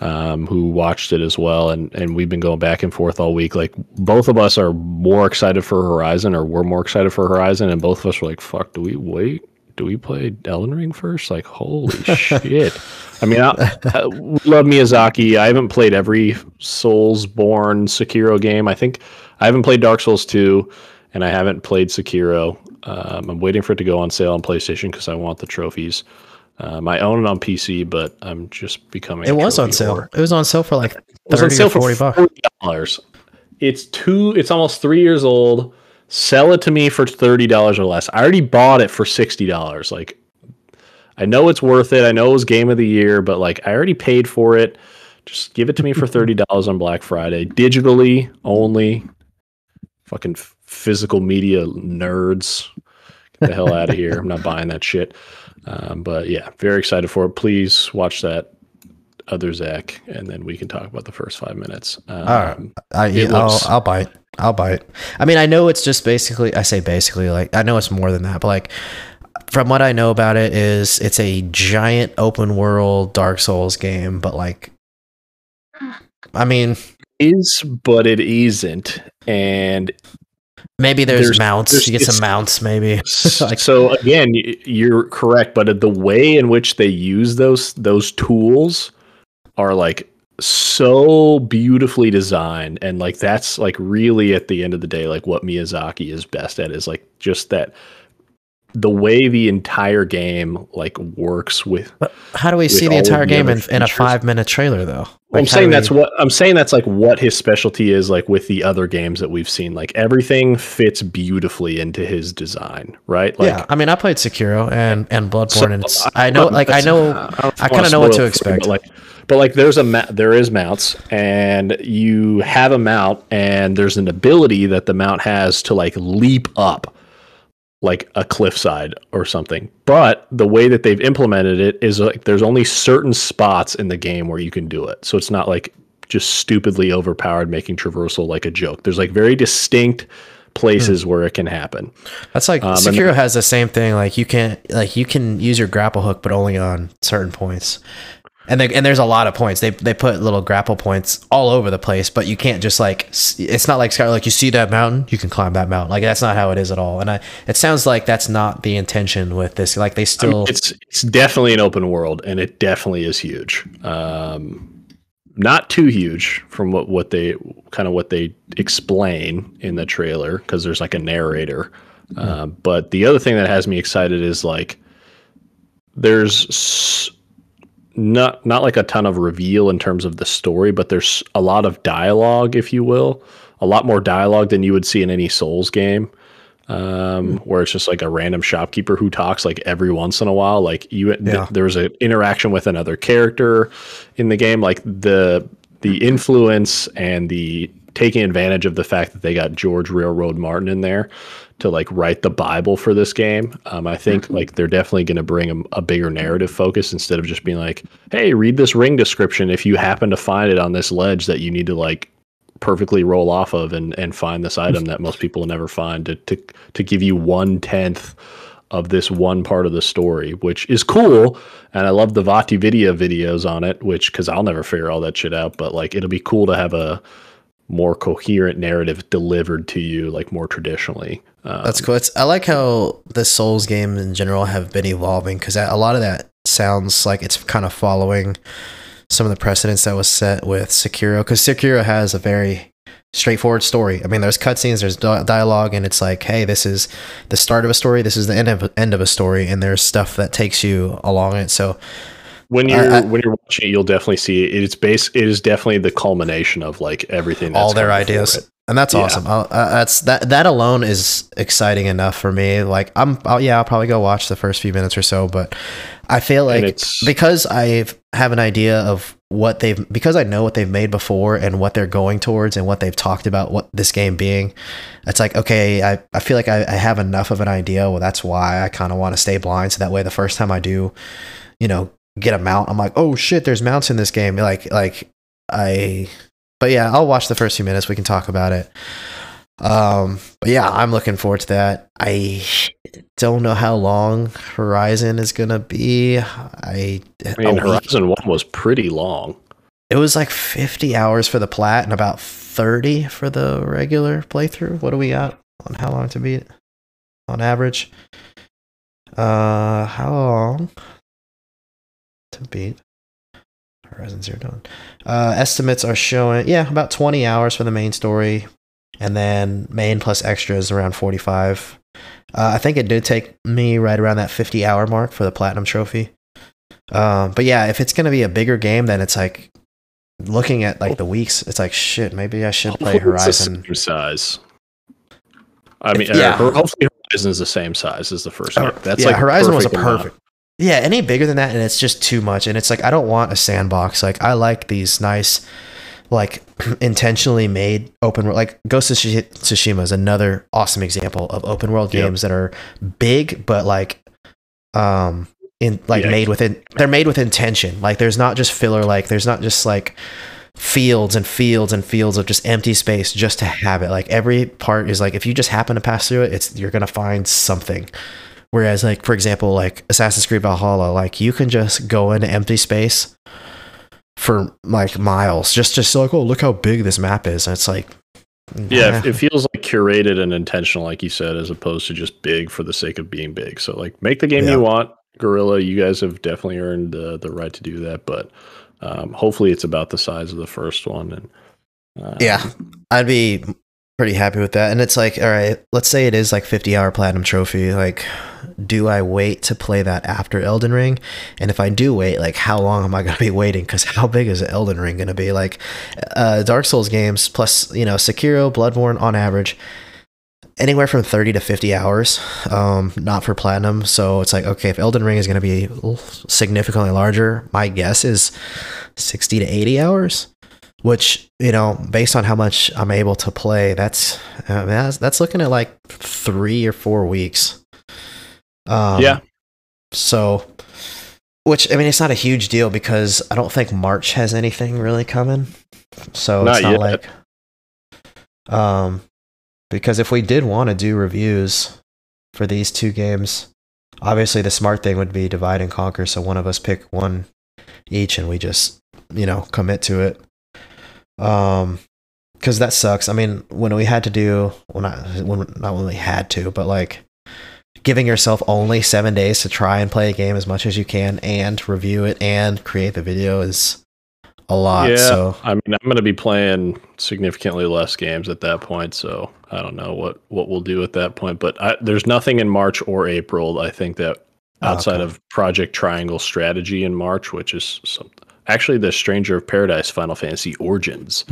um, who watched it as well, and and we've been going back and forth all week. Like both of us are more excited for Horizon, or we're more excited for Horizon, and both of us were like, "Fuck, do we wait? Do we play Elden Ring first? Like, holy shit!" I mean, I, I love Miyazaki. I haven't played every Soulsborne Sekiro game. I think I haven't played Dark Souls two, and I haven't played Sekiro. Um, I'm waiting for it to go on sale on PlayStation because I want the trophies. Um, I own it on PC, but I'm just becoming. It was on sale. It was on sale for like thirty sale or forty for bucks. Dollars. It's two. It's almost three years old. Sell it to me for thirty dollars or less. I already bought it for sixty dollars. Like, I know it's worth it. I know it was game of the year, but like, I already paid for it. Just give it to me for thirty dollars on Black Friday, digitally only. Fucking physical media nerds. Get the hell out of here. I'm not buying that shit. Um, but yeah, very excited for it. Please watch that other Zach, and then we can talk about the first five minutes. Um, All right. I, will I'll buy it. I'll buy it. I mean, I know it's just basically, I say basically, like, I know it's more than that, but like, from what I know about it, is it's a giant open world Dark Souls game, but like, I mean, is but it isn't, and Maybe there's, there's mounts. There's, you get some mounts, maybe. like, so again, you're correct, but the way in which they use those those tools are like so beautifully designed, and like that's like really at the end of the day, like what Miyazaki is best at is like just that the way the entire game like works with. But how do we see the entire game in, in, a five minute trailer though? Like, I'm saying that's what I'm saying. That's like what his specialty is. Like with the other games that we've seen, like everything fits beautifully into his design, right? Like, yeah, I mean, I played Sekiro and and Bloodborne, so, and I know, like, I know, I, I kind of know what to expect. but like, but like, there's a ma- there is mounts, and you have a mount, and there's an ability that the mount has to like leap up like a cliffside or something. But the way that they've implemented it is like there's only certain spots in the game where you can do it. So it's not like just stupidly overpowered making traversal like a joke. There's like very distinct places hmm. where it can happen. That's like um, Sekiro has the same thing. Like you can like you can use your grapple hook, but only on certain points. And they, and there's a lot of points. They they put little grapple points all over the place, but you can't just like it's not like Sky like you see that mountain, you can climb that mountain. Like that's not how it is at all. And I it sounds like that's not the intention with this. Like they still I mean, it's it's definitely an open world and it definitely is huge. Um not too huge from what what they kind of what they explain in the trailer because there's like a narrator. Mm-hmm. Uh, but the other thing that has me excited is like there's not not like a ton of reveal in terms of the story, but there's a lot of dialogue, if you will, a lot more dialogue than you would see in any Souls game, um, mm. where it's just like a random shopkeeper who talks like every once in a while. Like you, yeah. th- there's an interaction with another character in the game, like the the influence and the taking advantage of the fact that they got George Railroad Martin in there to like write the Bible for this game. Um, I think mm-hmm. like they're definitely going to bring a, a, bigger narrative focus instead of just being like, "Hey, read this ring description if you happen to find it on this ledge that you need to like perfectly roll off of and and find this item that most people will never find to to to give you one tenth." Of this one part of the story, which is cool, and I love the VaatiVidya videos on it, which because I'll never figure all that shit out, but like it'll be cool to have a more coherent narrative delivered to you like more traditionally. Um, that's cool. It's, i like how the souls games in general have been evolving because a lot of that sounds like it's kind of following some of the precedents that was set with sekiro because sekiro has a very straightforward story. I mean there's cutscenes there's dialogue and it's like hey this is the start of a story this is the end of, end of a story and there's stuff that takes you along it. So when you're uh, when you're watching it, you'll definitely see it. It's base. It is definitely the culmination of like everything. all their ideas, and that's yeah. awesome. Uh, that's that. That alone is exciting enough for me. Like I'm, I'll, yeah, I'll probably go watch the first few minutes or so, but I feel like because I have an idea of what they've because I know what they've made before and what they're going towards and what they've talked about what this game being. It's like okay, I, I feel like I, I have enough of an idea. Well, that's why I kind of want to stay blind so that way the first time I do, you know, get a mount, I'm like, oh shit, there's mounts in this game. Like like I, but yeah, I'll watch the first few minutes. We can talk about it. Um, but yeah, I'm looking forward to that. I don't know how long Horizon is gonna be. I mean, Horizon One was pretty long. it was like 50 hours for the plat and about 30 for the regular playthrough. What do we got on how long to beat on average? Uh, how long to beat Horizon Zero Dawn? Uh, estimates are showing, yeah, about 20 hours for the main story, and then main plus extras around 45. Uh, I think it did take me right around that 50 hour mark for the platinum trophy. Um, but yeah, if it's gonna be a bigger game, then it's like looking at like the weeks. It's like shit. Maybe I should play it's Horizon. same size. I mean, If- yeah. uh, hopefully Horizon is the same size as the first Uh. That's yeah, like Horizon was a amount. Yeah, any bigger than that, and it's just too much. And it's like I don't want a sandbox. Like I like these nice, like intentionally made open world. Like Ghost of Tsushima is another awesome example of open world Yep. games that are big, but like, um, in like Yeah. made with it. They're made with intention. Like there's not just filler. Like there's not just like fields and fields and fields of just empty space just to have it. Like every part is like if you just happen to pass through it, it's you're gonna find something. Whereas like for example, like Assassin's Creed Valhalla, like you can just go into empty space for like miles. Just just like, oh look how big this map is. And it's like Yeah, nah. it feels like curated and intentional, like you said, as opposed to just big for the sake of being big. So, like, make the game Yeah. you want, Guerrilla. You guys have definitely earned the the right to do that, but um, hopefully, it's about the size of the first one. And um, Yeah. I'd be pretty happy with that. And it's like, all right, let's say it is like 50 hour platinum trophy. Like, do I wait to play that after Elden Ring? And if I do wait, like, how long am I going to be waiting? Because how big is Elden Ring going to be? Like, uh, Dark Souls games plus, you know, Sekiro, Bloodborne on average, anywhere from 30 to 50 hours, um, not for platinum. So it's like, okay, if Elden Ring is going to be significantly larger, my guess is 60 to 80 hours which you know based on how much i'm able to play that's uh, that's, that's looking at like three or four weeks um, Yeah. so which i mean it's not a huge deal because i don't think march has anything really coming so Not it's not yet. like um because if we did want to do reviews for these two games obviously the smart thing would be divide and conquer so one of us pick one each and we just you know commit to it um because that sucks i mean when we had to do well not when not when we had to but like giving yourself only seven days to try and play a game as much as you can and review it and create the video is a lot yeah. so I mean, I'm going to be playing significantly less games at that point, so I don't know what what we'll do at that point. But I, there's nothing in March or April. I think that Oh, outside okay. of Project Triangle Strategy in March, which is some, actually the Stranger of Paradise Final Fantasy Origins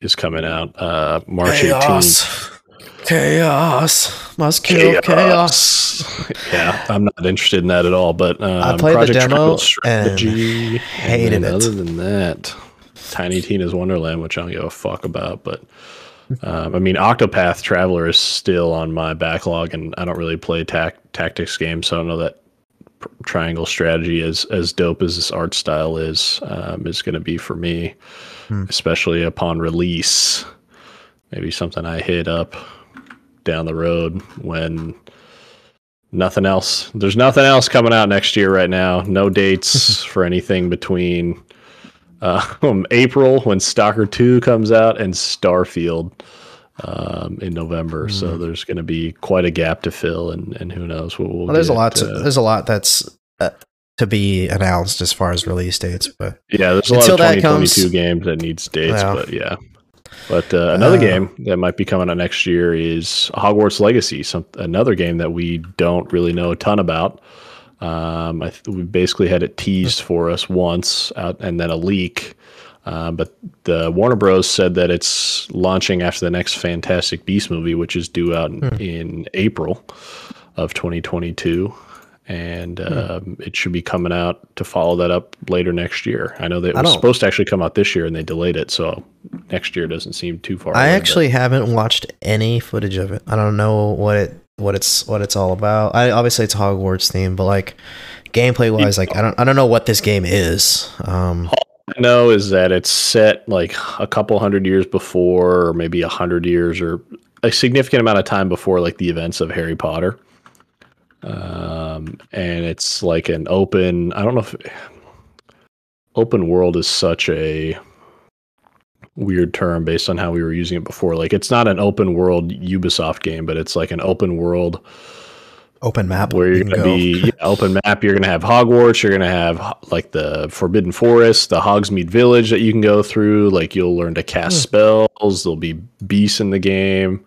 is coming out uh, March 18th. chaos chaos must kill chaos, yeah, I'm not interested in that at all. But um, played the demo Triangle and hated and it. Other than that, Tiny Tina's Wonderland, which I don't give a fuck about. But um, I mean, Octopath Traveler is still on my backlog, and I don't really play tac- tactics games, so I don't know that Triangle Strategy, as as dope as this art style is, um, is going to be for me, Hmm. especially upon release. Maybe something I hit up down the road when nothing else. There's nothing else coming out next year right now. No dates for anything between uh, um, April when Stalker Two comes out and Starfield um, in November. So there's going to be quite a gap to fill, and, and who knows what we'll. Hmm. well, there's a lot to, uh, there's a lot that's uh, to be announced as far as release dates but yeah, there's a lot of that 2022 comes- games that needs dates, Yeah. but yeah. But uh, another Uh, game that might be coming out next year is Hogwarts Legacy, some another game that we don't really know a ton about. Um, I th- we basically had it teased for us once, out, and then a leak. Uh, but the Warner Bros. said that it's launching after the next Fantastic Beast movie, which is due out in, Hmm. in April of 2022. and um, it should be coming out to follow that up later next year. I know that it was supposed to actually come out this year, and they delayed it, so next year doesn't seem too far. I away, but- actually haven't watched any footage of it. I don't know what it what it's what it's all about. I obviously it's Hogwarts themed, but like gameplay wise, like I don't I don't know what this game is. Um, I know is that it's set like a couple hundred years before, or maybe a hundred years, or a significant amount of time before like the events of Harry Potter. Um, and it's like an open. I don't know if open world is such a weird term based on how we were using it before. Like it's not an open world Ubisoft game, but it's like an open world open map where you're you gonna go. be yeah, open map. You're going to have Hogwarts. You're going to have like the Forbidden Forest, the Hogsmeade Village that you can go through. Like you'll learn to cast Hmm. spells. There'll be beasts in the game.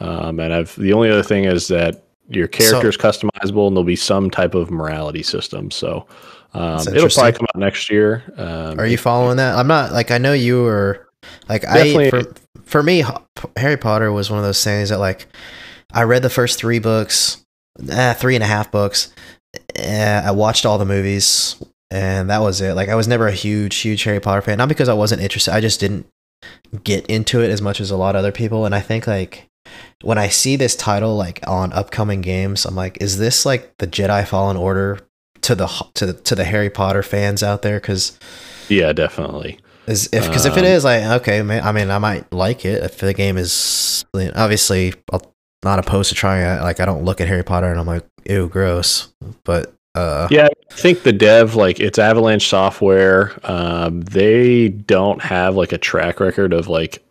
Um, and I've the only other thing is that your character is customizable, and there'll be some type of morality system. So um, it'll probably come out next year. Um, Are you following that? I'm not like I know you were like I for for me Harry Potter was one of those things that like I read the first three books, eh, three and a half books. Eh, I watched all the movies, and that was it. Like I was never a huge huge Harry Potter fan. Not because I wasn't interested. I just didn't get into it as much as a lot of other people. And I think like when I see this title like on upcoming games, I'm like, is this like the Jedi Fallen Order to the to the, to the Harry Potter fans out there? Because Yeah, definitely. is if because if it is Um, like okay, man, I mean, I might like it if the game is obviously I'm not opposed to trying it. Like I don't look at Harry Potter and I'm like, ew, gross. But uh, Yeah, I think the dev, like it's Avalanche Software, um, they don't have like a track record of like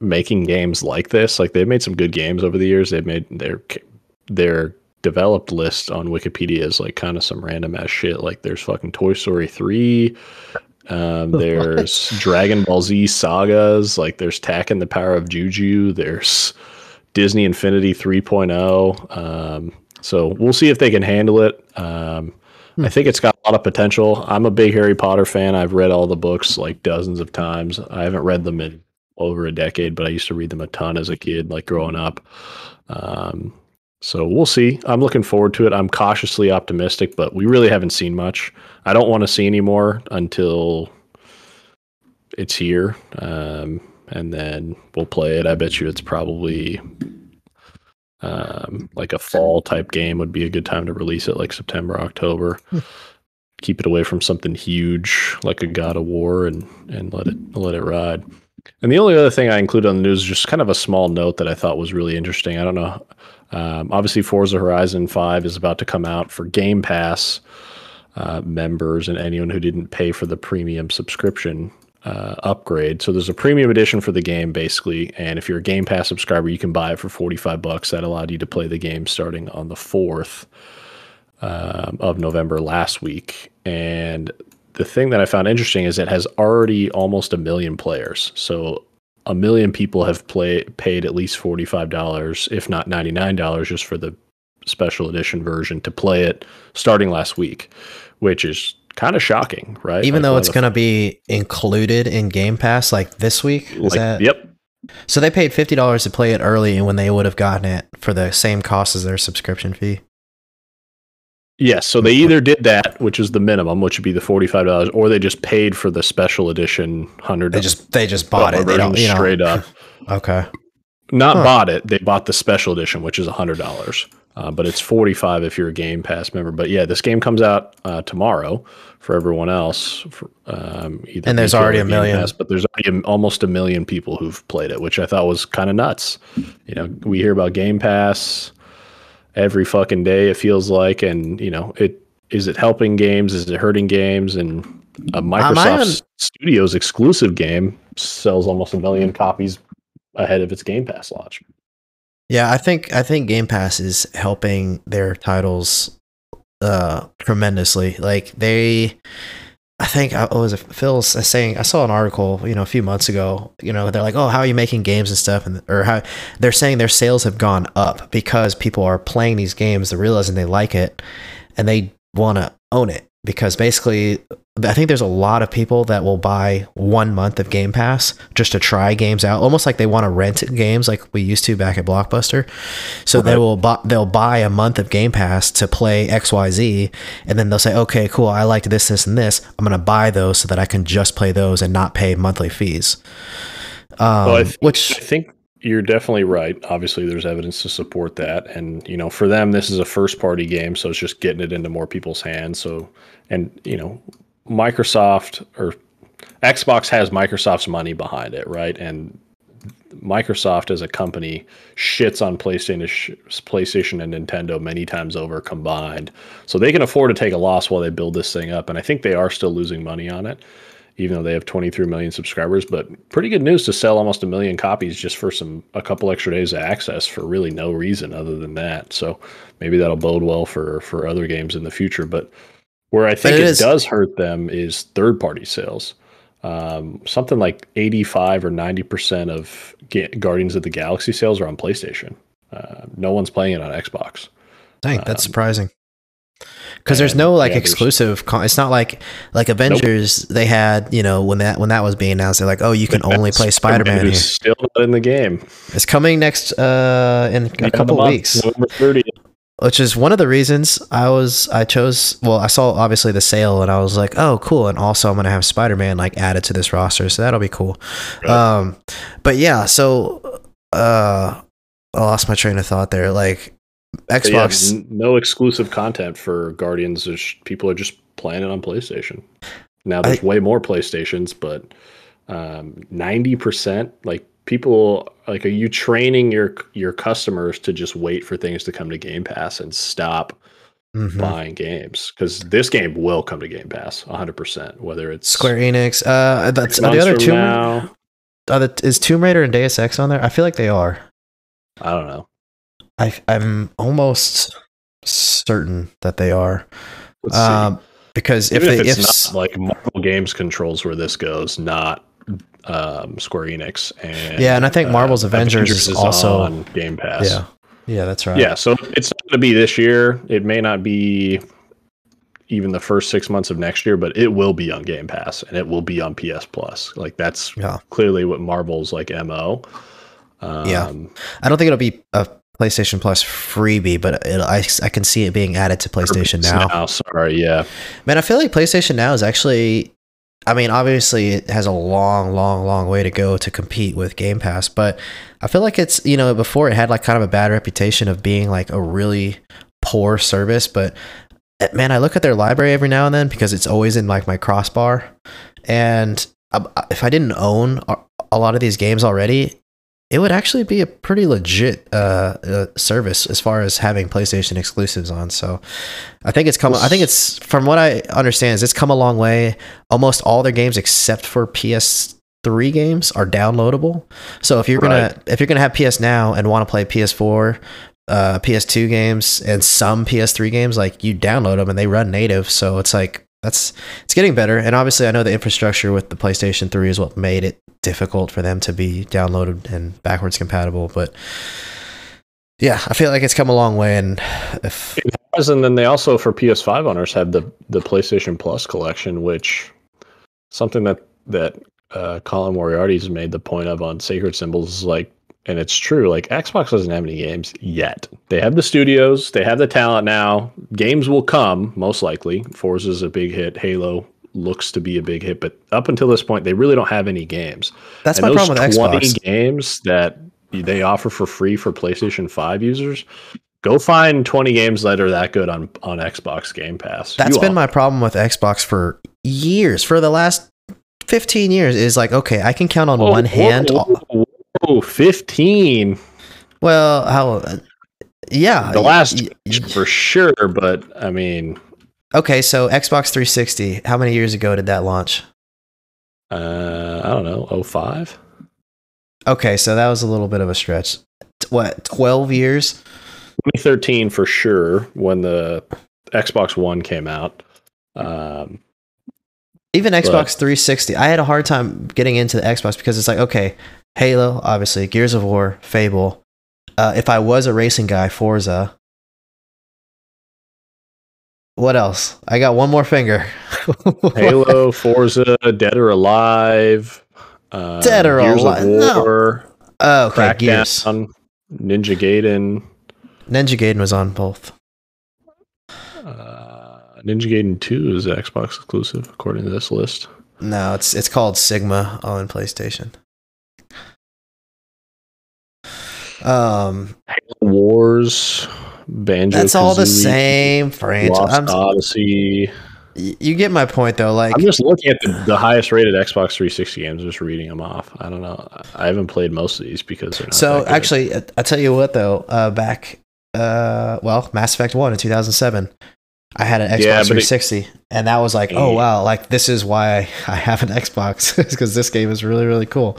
making games like this. Like they've made some good games over the years. They've made their their developed list on Wikipedia is like kind of some random ass shit. Like there's fucking Toy Story three. Um, there's Dragon Ball Z sagas. Like there's Tak and the Power of Juju. There's Disney Infinity 3.0. Um, so we'll see if they can handle it. Um, I think it's got a lot of potential. I'm a big Harry Potter fan. I've read all the books like dozens of times. I haven't read them in over a decade, but I used to read them a ton as a kid, like growing up. Um, so we'll see. I'm looking forward to it. I'm cautiously optimistic, but we really haven't seen much. I don't want to see any more until it's here. Um, and then we'll play it. I bet you it's probably um, like a fall type game would be a good time to release it, like September, October. Keep it away from something huge like a God of War, and and let it let it ride. And the only other thing I included on the news is just kind of a small note that I thought was really interesting. I don't know. Um, obviously, Forza Horizon 5 is about to come out for Game Pass uh, members and anyone who didn't pay for the premium subscription uh, upgrade. So there's a premium edition for the game, basically. And if you're a Game Pass subscriber, you can buy it for 45 bucks. That allowed you to play the game starting on the 4th um, of November last week. And the thing that I found interesting is it has already almost a million players. So a million people have play, paid at least $45, if not $99, just for the special edition version to play it starting last week, which is kind of shocking, right? even Like, though it's going to be included in Game Pass like this week, is like, that yep. so? They paid fifty dollars to play it early, and when they would have gotten it for the same cost as their subscription fee. Yes, so they either did that, which is the minimum, which would be the forty-five dollars, or they just paid for the special edition hundred. They just they just bought it. They don't, you know. straight up. Okay. Not Huh. bought it. They bought the special edition, which is hundred dollars. Uh, but it's forty-five if you're a Game Pass member. But yeah, this game comes out uh, tomorrow for everyone else. For, um, either And there's already a million. Pass, but there's already almost a million people who've played it, which I thought was kind of nuts. You know, we hear about Game Pass every fucking day. It feels like, and you know, it is it helping games? Is it hurting games? And a Microsoft Studios exclusive game sells almost a million copies ahead of its Game Pass launch. Yeah, I think I think Game Pass is helping their titles uh tremendously. Like they I think I was it Phil's saying I saw an article, you know, a few months ago, you know, they're like, "Oh, how are you making games and stuff?" and or how they're saying their sales have gone up because people are playing these games, they're realizing they like it and they want to own it because basically I think there's a lot of people that will buy one month of Game Pass just to try games out, almost like they want to rent games like we used to back at Blockbuster. So they will buy, they'll buy a month of Game Pass to play X Y Z, and then they'll say, okay, cool, I liked this, this, and this. I'm gonna buy those so that I can just play those and not pay monthly fees. Um, Well, I think, which I think you're definitely right. Obviously, there's evidence to support that, and you know, for them, this is a first party game, so it's just getting it into more people's hands. So, and you know, Microsoft or Xbox has Microsoft's money behind it, right? And Microsoft as a company shits on PlayStation, PlayStation and Nintendo many times over combined, so they can afford to take a loss while they build this thing up. And I think they are still losing money on it, even though they have 23 million subscribers. But pretty good news to sell almost a million copies just for some a couple extra days of access for really no reason other than that. So maybe that'll bode well for for other games in the future. But where I think it it, does hurt them is third party sales. Um, something like 85 or 90 percent of Ga- Guardians of the Galaxy sales are on PlayStation. Uh, no one's playing it on Xbox. Dang, that's Um, surprising. Because there's no like yeah, exclusive. Con- it's not like like Avengers. They had you know when that when that was being announced, they're like, oh, you can only play Spider Man still not in the game. It's coming next uh in a couple month, weeks, November 30th. which is one of the reasons I was I chose. Well, I saw obviously the sale, and I was like, oh, cool. And also, I'm gonna have Spider Man like added to this roster, so that'll be cool. Right. Um, but yeah, so uh, I lost my train of thought there. Like But yeah, Xbox. no exclusive content for Guardians. There's, people are just playing it on PlayStation. Now there's way more PlayStations, but um, ninety percent like people like are you training your your customers to just wait for things to come to Game Pass and stop Mhm. buying games because this game will come to Game Pass 100 percent whether it's Square Enix. Uh, that's the other two. now. Are the, is Tomb Raider and Deus Ex on there? I feel like they are. I don't know. I, I'm almost certain that they are. Um, because if Even if, they if, it's s- not like Marvel Games controls where this goes, not um, Square Enix. And Yeah, and I think uh, Marvel's Avengers is also- on Game Pass. yeah, yeah, that's right. yeah. So it's not going to be this year. It may not be even the first six months of next year, but it will be on Game Pass and it will be on PS Plus. Like that's Yeah. clearly what Marvel's like mo. Um, Yeah. I don't think it'll be a PlayStation Plus freebie, but it, I I can see it being added to PlayStation now. Sorry, yeah. Man, I feel like PlayStation Now is actually. I mean, obviously, it has a long, long, long way to go to compete with Game Pass, but I feel like it's, you know, before it had like kind of a bad reputation of being like a really poor service. But eh, man, I look at their library every now and then because it's always in like my crossbar. And um, if I didn't own a lot of these games already, it would actually be a pretty legit uh, uh, service as far as having PlayStation exclusives on. So I think it's come. I think it's from what I understand is it's come a long way. Almost all their games except for PS3 games are downloadable. So if you're gonna if you're gonna have PS Now and want to play PS4, uh, PS2 games and some PS3 games, like you download them and they run native. So it's like that's it's getting better. And obviously, I know the infrastructure with the PlayStation 3 is what made it difficult for them to be downloaded and backwards compatible. But yeah, I feel like it's come a long way. And if And then they also for PS5 owners have the the PlayStation Plus collection, which something that that uh, Colin Moriarty's made the point of on Sacred Symbols is like, and it's true. Like Xbox doesn't have any games yet. They have the studios, they have the talent now. Games will come most likely. Forza's a big hit. Halo looks to be a big hit, but up until this point, they really don't have any games. that's And my problem with 20 Xbox. games that they offer for free for PlayStation 5 users. Go find 20 games that are that good on, on Xbox Game Pass. That's You been my problem with Xbox for years. For the last 15 years is like, okay, I can count on Whoa, one hand. Whoa, 15. Well, how uh, yeah, The last y- y- for sure, but I mean, Okay, so Xbox 360, how many years ago did that launch? uh, I don't know, 05? Okay, so that was a little bit of a stretch. What, 12 years? 2013 for sure when the Xbox One came out. Um, Even Xbox But- 360, I had a hard time getting into the Xbox because it's like, okay, Halo, obviously, Gears of War, Fable. Uh, if I was a racing guy, Forza. What else? I got one more finger. Halo, Forza, Dead or Alive, uh, Dead or Gears Alive, of no. Oh, okay, Gears. Crackdown, Ninja Gaiden. Ninja Gaiden was on both. Uh, Ninja Gaiden 2 is Xbox exclusive, according to this list. No, it's it's called Sigma on PlayStation. Um, Wars, Banjo. that's all the same franchise. Odyssey. you get my point, though. Like, I'm just looking at the, the highest rated Xbox 360 games, just reading them off. I don't know. I haven't played most of these because they're not so actually, I tell you what, though. Uh, back, uh, well, Mass Effect One in 2007. I had an Xbox Yeah, but it- 360, and that was like, oh wow, like this is why I have an Xbox because this game is really really cool.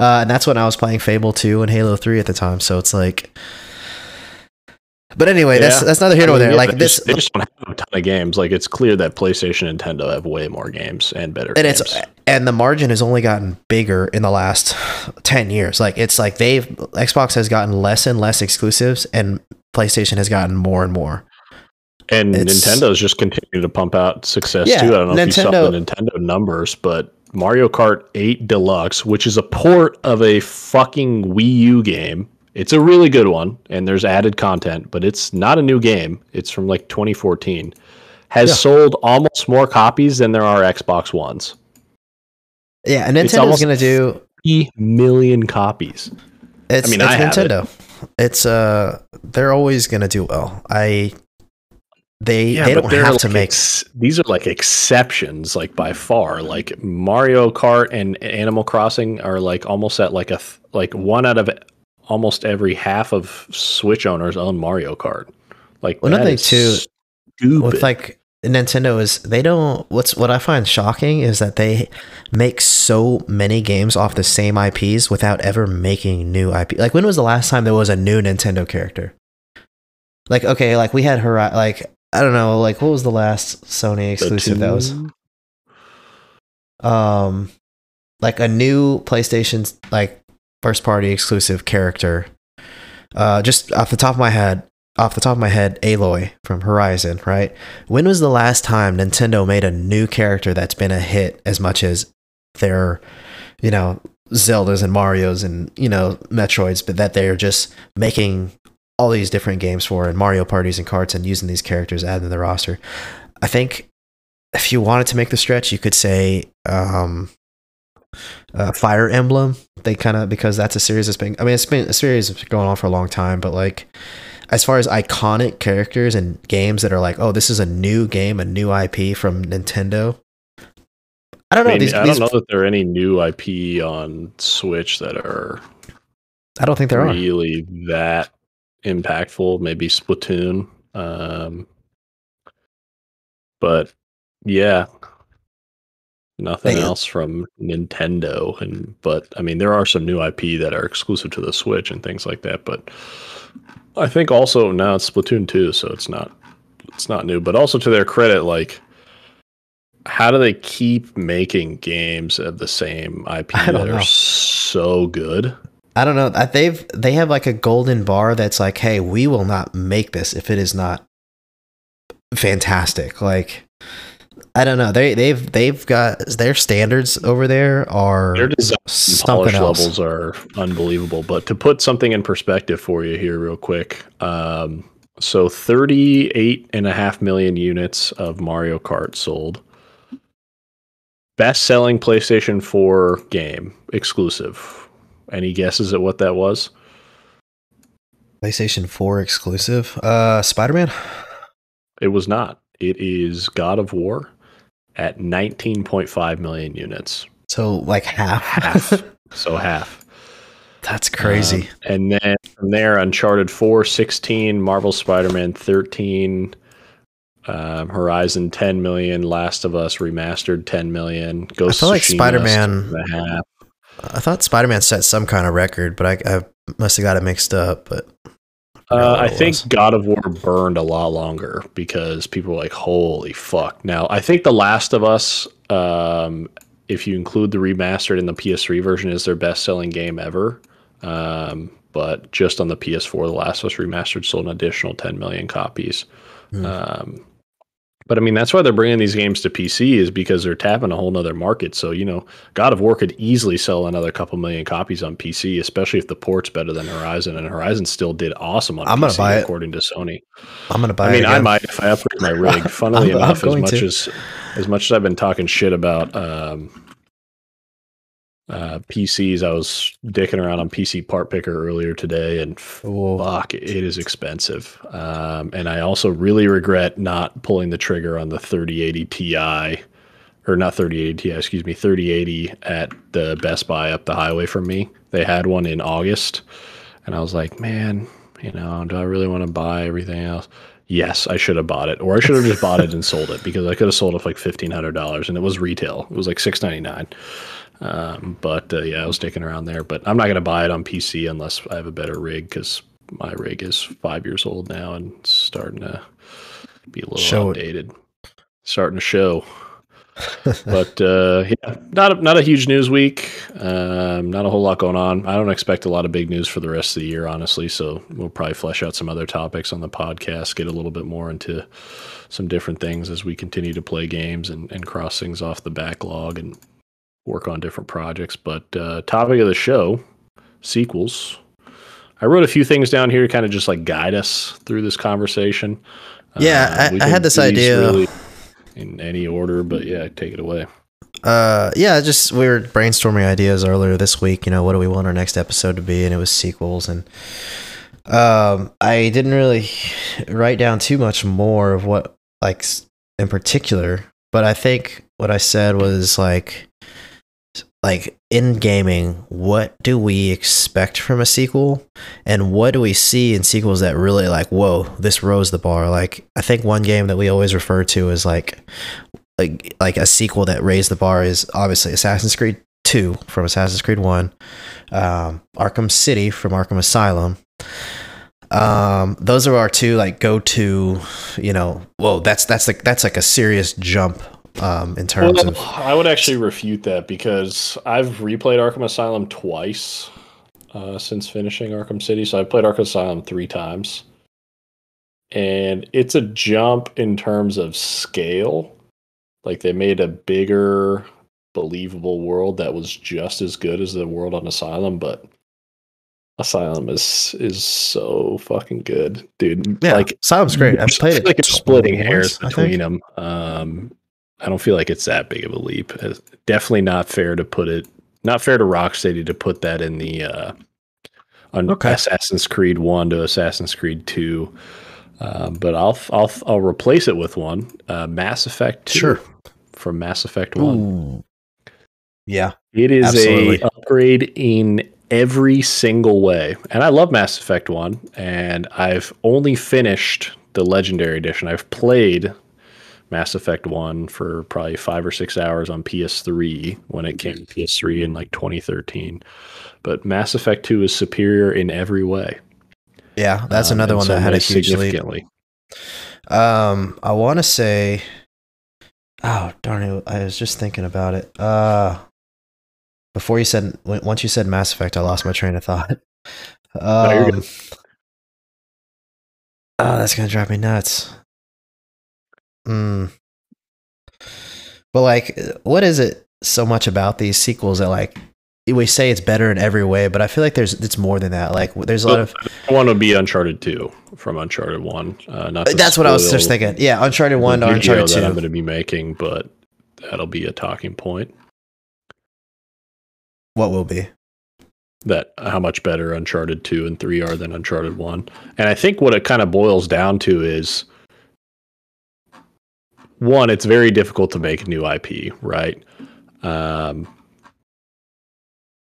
Uh, and that's when I was playing Fable 2 and Halo 3 at the time. So it's like, but anyway, that's Yeah. that's neither here I mean, there. yeah, Like they this, just, they just don't have a ton of games. Like it's clear that PlayStation and Nintendo have way more games and better and games. it's and the margin has only gotten bigger in the last 10 years like it's like they've xbox has gotten less and less exclusives and playstation has gotten more and more and it's- Nintendo's just continuing to pump out success Yeah, too. I don't know if you saw the Nintendo numbers, but Mario Kart 8 Deluxe, which is a port of a fucking Wii U game. It's a really good one, and there's added content, but it's not a new game. It's from like 2014. Has Yeah. sold almost more copies than there are Xbox Ones. yeah and It's nintendo's gonna do million copies. it's, mean, it's I have it. nintendo it's uh they're always gonna do well i they they don't have to make ex- these are like exceptions, like by far. Like Mario Kart and Animal Crossing are like almost at like a th- like one out of almost every half of Switch owners own Mario Kart. Like Well, another thing, too, stupid. with like Nintendo is they don't what's what I find shocking is that they make so many games off the same IPs without ever making new IP. Like when was the last time there was a new Nintendo character? Like okay, like we had her like I don't know, like what was the last Sony exclusive that was um like a new PlayStation like first party exclusive character. Uh just off the top of my head, off the top of my head, Aloy from Horizon, right? When was the last time Nintendo made a new character that's been a hit as much as their, you know, Zeldas and Mario's and, you know, Metroids, but that they're just making all these different games for and Mario parties and carts and using these characters added to the roster. I think if you wanted to make the stretch, you could say um, uh, Fire Emblem. They kind of because that's a series that's been. I mean, it's been a series that's going on for a long time, but like as far as iconic characters and games that are like, oh, this is a new game, a new IP from Nintendo. I don't I, know. mean, these, I these- don't know that there are any new IP on Switch that are I don't think there are. really that impactful. Maybe Splatoon. Um, but yeah, nothing else from Nintendo. And but I mean, there are some new IP that are exclusive to the Switch and things like that. But I think also now it's Splatoon two, so it's not it's not new. But also to their credit, like. How do they keep making games of the same IP that know. are so good? I don't know. They've they have like a golden bar that's like, hey, we will not make this if it is not fantastic. Like, I don't know. They they've they've got their standards over there are Their design polish else. levels are unbelievable. But to put something in perspective for you here, real quick. Um, so 38 and a half million units of Mario Kart sold. Best selling PlayStation 4 game exclusive. Any guesses at what that was? PlayStation 4 exclusive. Uh Spider Man? It was not. It is God of War at 19.5 million units. So like half. Half. So half. That's crazy. Um, and then from there, Uncharted 4, 16, Marvel Spider Man 13, um, Horizon 10 million, Last of Us Remastered 10 million, Ghost I feel like of Tsushima, Spider-Man- seven and a half. I thought Spider Man set some kind of record, but I, I must have got it mixed up. But I Uh, I think was. God of War burned a lot longer because people were like, "Holy fuck!" Now I think The Last of Us, um, if you include the remastered and the PS3 version, is their best-selling game ever. Um, but just on the PS4, The Last of Us remastered sold an additional 10 million copies. Hmm. Um, But I mean, that's why they're bringing these games to PC is because they're tapping a whole nother market. So, you know, God of War could easily sell another couple million copies on PC, especially if the port's better than Horizon. And Horizon still did awesome on I'm PC, gonna buy it. according to Sony. I'm gonna buy. It. I mean, it I might if I upgrade my rig. Funnily I'm- I'm enough, as much to. as as much as I've been talking shit about um, uh, PCs, I was dicking around on PC Part Picker earlier today, and Ooh. fuck, it is expensive. Um, and I also really regret not pulling the trigger on the 3080 Ti, or not 3080 Ti, excuse me, 3080 at the Best Buy up the highway from me. They had one in August, and I was like, man, you know, do I really want to buy everything else? Yes, I should have bought it, or I should have just bought it and sold it because I could have sold it for like fifteen hundred dollars, and it was retail. It was like six ninety nine. Um, but uh, yeah, I was sticking around there. But I'm not going to buy it on PC unless I have a better rig because my rig is five years old now and starting to be a little Show it. outdated. Starting to show. but uh, yeah, not a, not a huge news week. Um, not a whole lot going on. I don't expect a lot of big news for the rest of the year, honestly. So we'll probably flesh out some other topics on the podcast, get a little bit more into some different things as we continue to play games and, and cross things off the backlog and work on different projects. But uh, topic of the show, sequels. I wrote a few things down here to kind of just like guide us through this conversation. Yeah, Uh, I- I had this idea- really in any order, but yeah, take it away. Uh, yeah, just we were brainstorming ideas earlier this week. You know, what do we want our next episode to be? And it was sequels, and um, I didn't really write down too much more of what like in particular, but I think what I said was like, like in gaming, what do we expect from a sequel, and what do we see in sequels that really like, whoa, this rose the bar? Like, I think one game that we always refer to is like like like a sequel that raised the bar is obviously Assassin's Creed 2 from Assassin's Creed 1, um, Arkham City from Arkham Asylum. Um, those are our two like go to, you know, whoa, that's that's like that's like a serious jump um in terms Well, of I would actually refute that because I've replayed Arkham Asylum twice uh, since finishing Arkham City. So I've played Arkham Asylum three times. And it's a jump in terms of scale. Like they made a bigger, believable world that was just as good as the world on Asylum, but Asylum is is so fucking good, dude. yeah, like Asylum's great. I've played it like it's splitting hairs between them. Um, I don't feel like it's that big of a leap. It's definitely not fair to put it. Not fair to Rocksteady to put that in the uh, on Okay. Assassin's Creed One to Assassin's Creed Two. Um, but I'll I'll I'll replace it with one. Uh, Mass Effect 2 Sure. from Mass Effect One. Ooh. Yeah. It is Absolutely. a upgrade in every single way. And I love Mass Effect 1 and I've only finished the legendary edition. I've played Mass Effect 1 for probably 5 or 6 hours on PS3 when it came to PS3 in like 2013. But Mass Effect 2 is superior in every way. Yeah, that's Um, another one that had a huge leap. significantly. Um, I want to say, oh darn it! I was just thinking about it. Uh, before you said, once you said Mass Effect, I lost my train of thought. Um, oh, that's gonna drive me nuts. Hmm. But like, what is it so much about these sequels that like we say it's better in every way, but I feel like there's it's more than that. Like, there's a lot of I want to be Uncharted 2 from Uncharted 1. Uh, not that's what I was just thinking. Yeah, Uncharted One to Uncharted that I'm going to be making, but that'll be a talking point. What will be? That how much better Uncharted 2 and 3 are than Uncharted 1. And I think what it kind of boils down to is one, it's very difficult to make new IP, right? Um,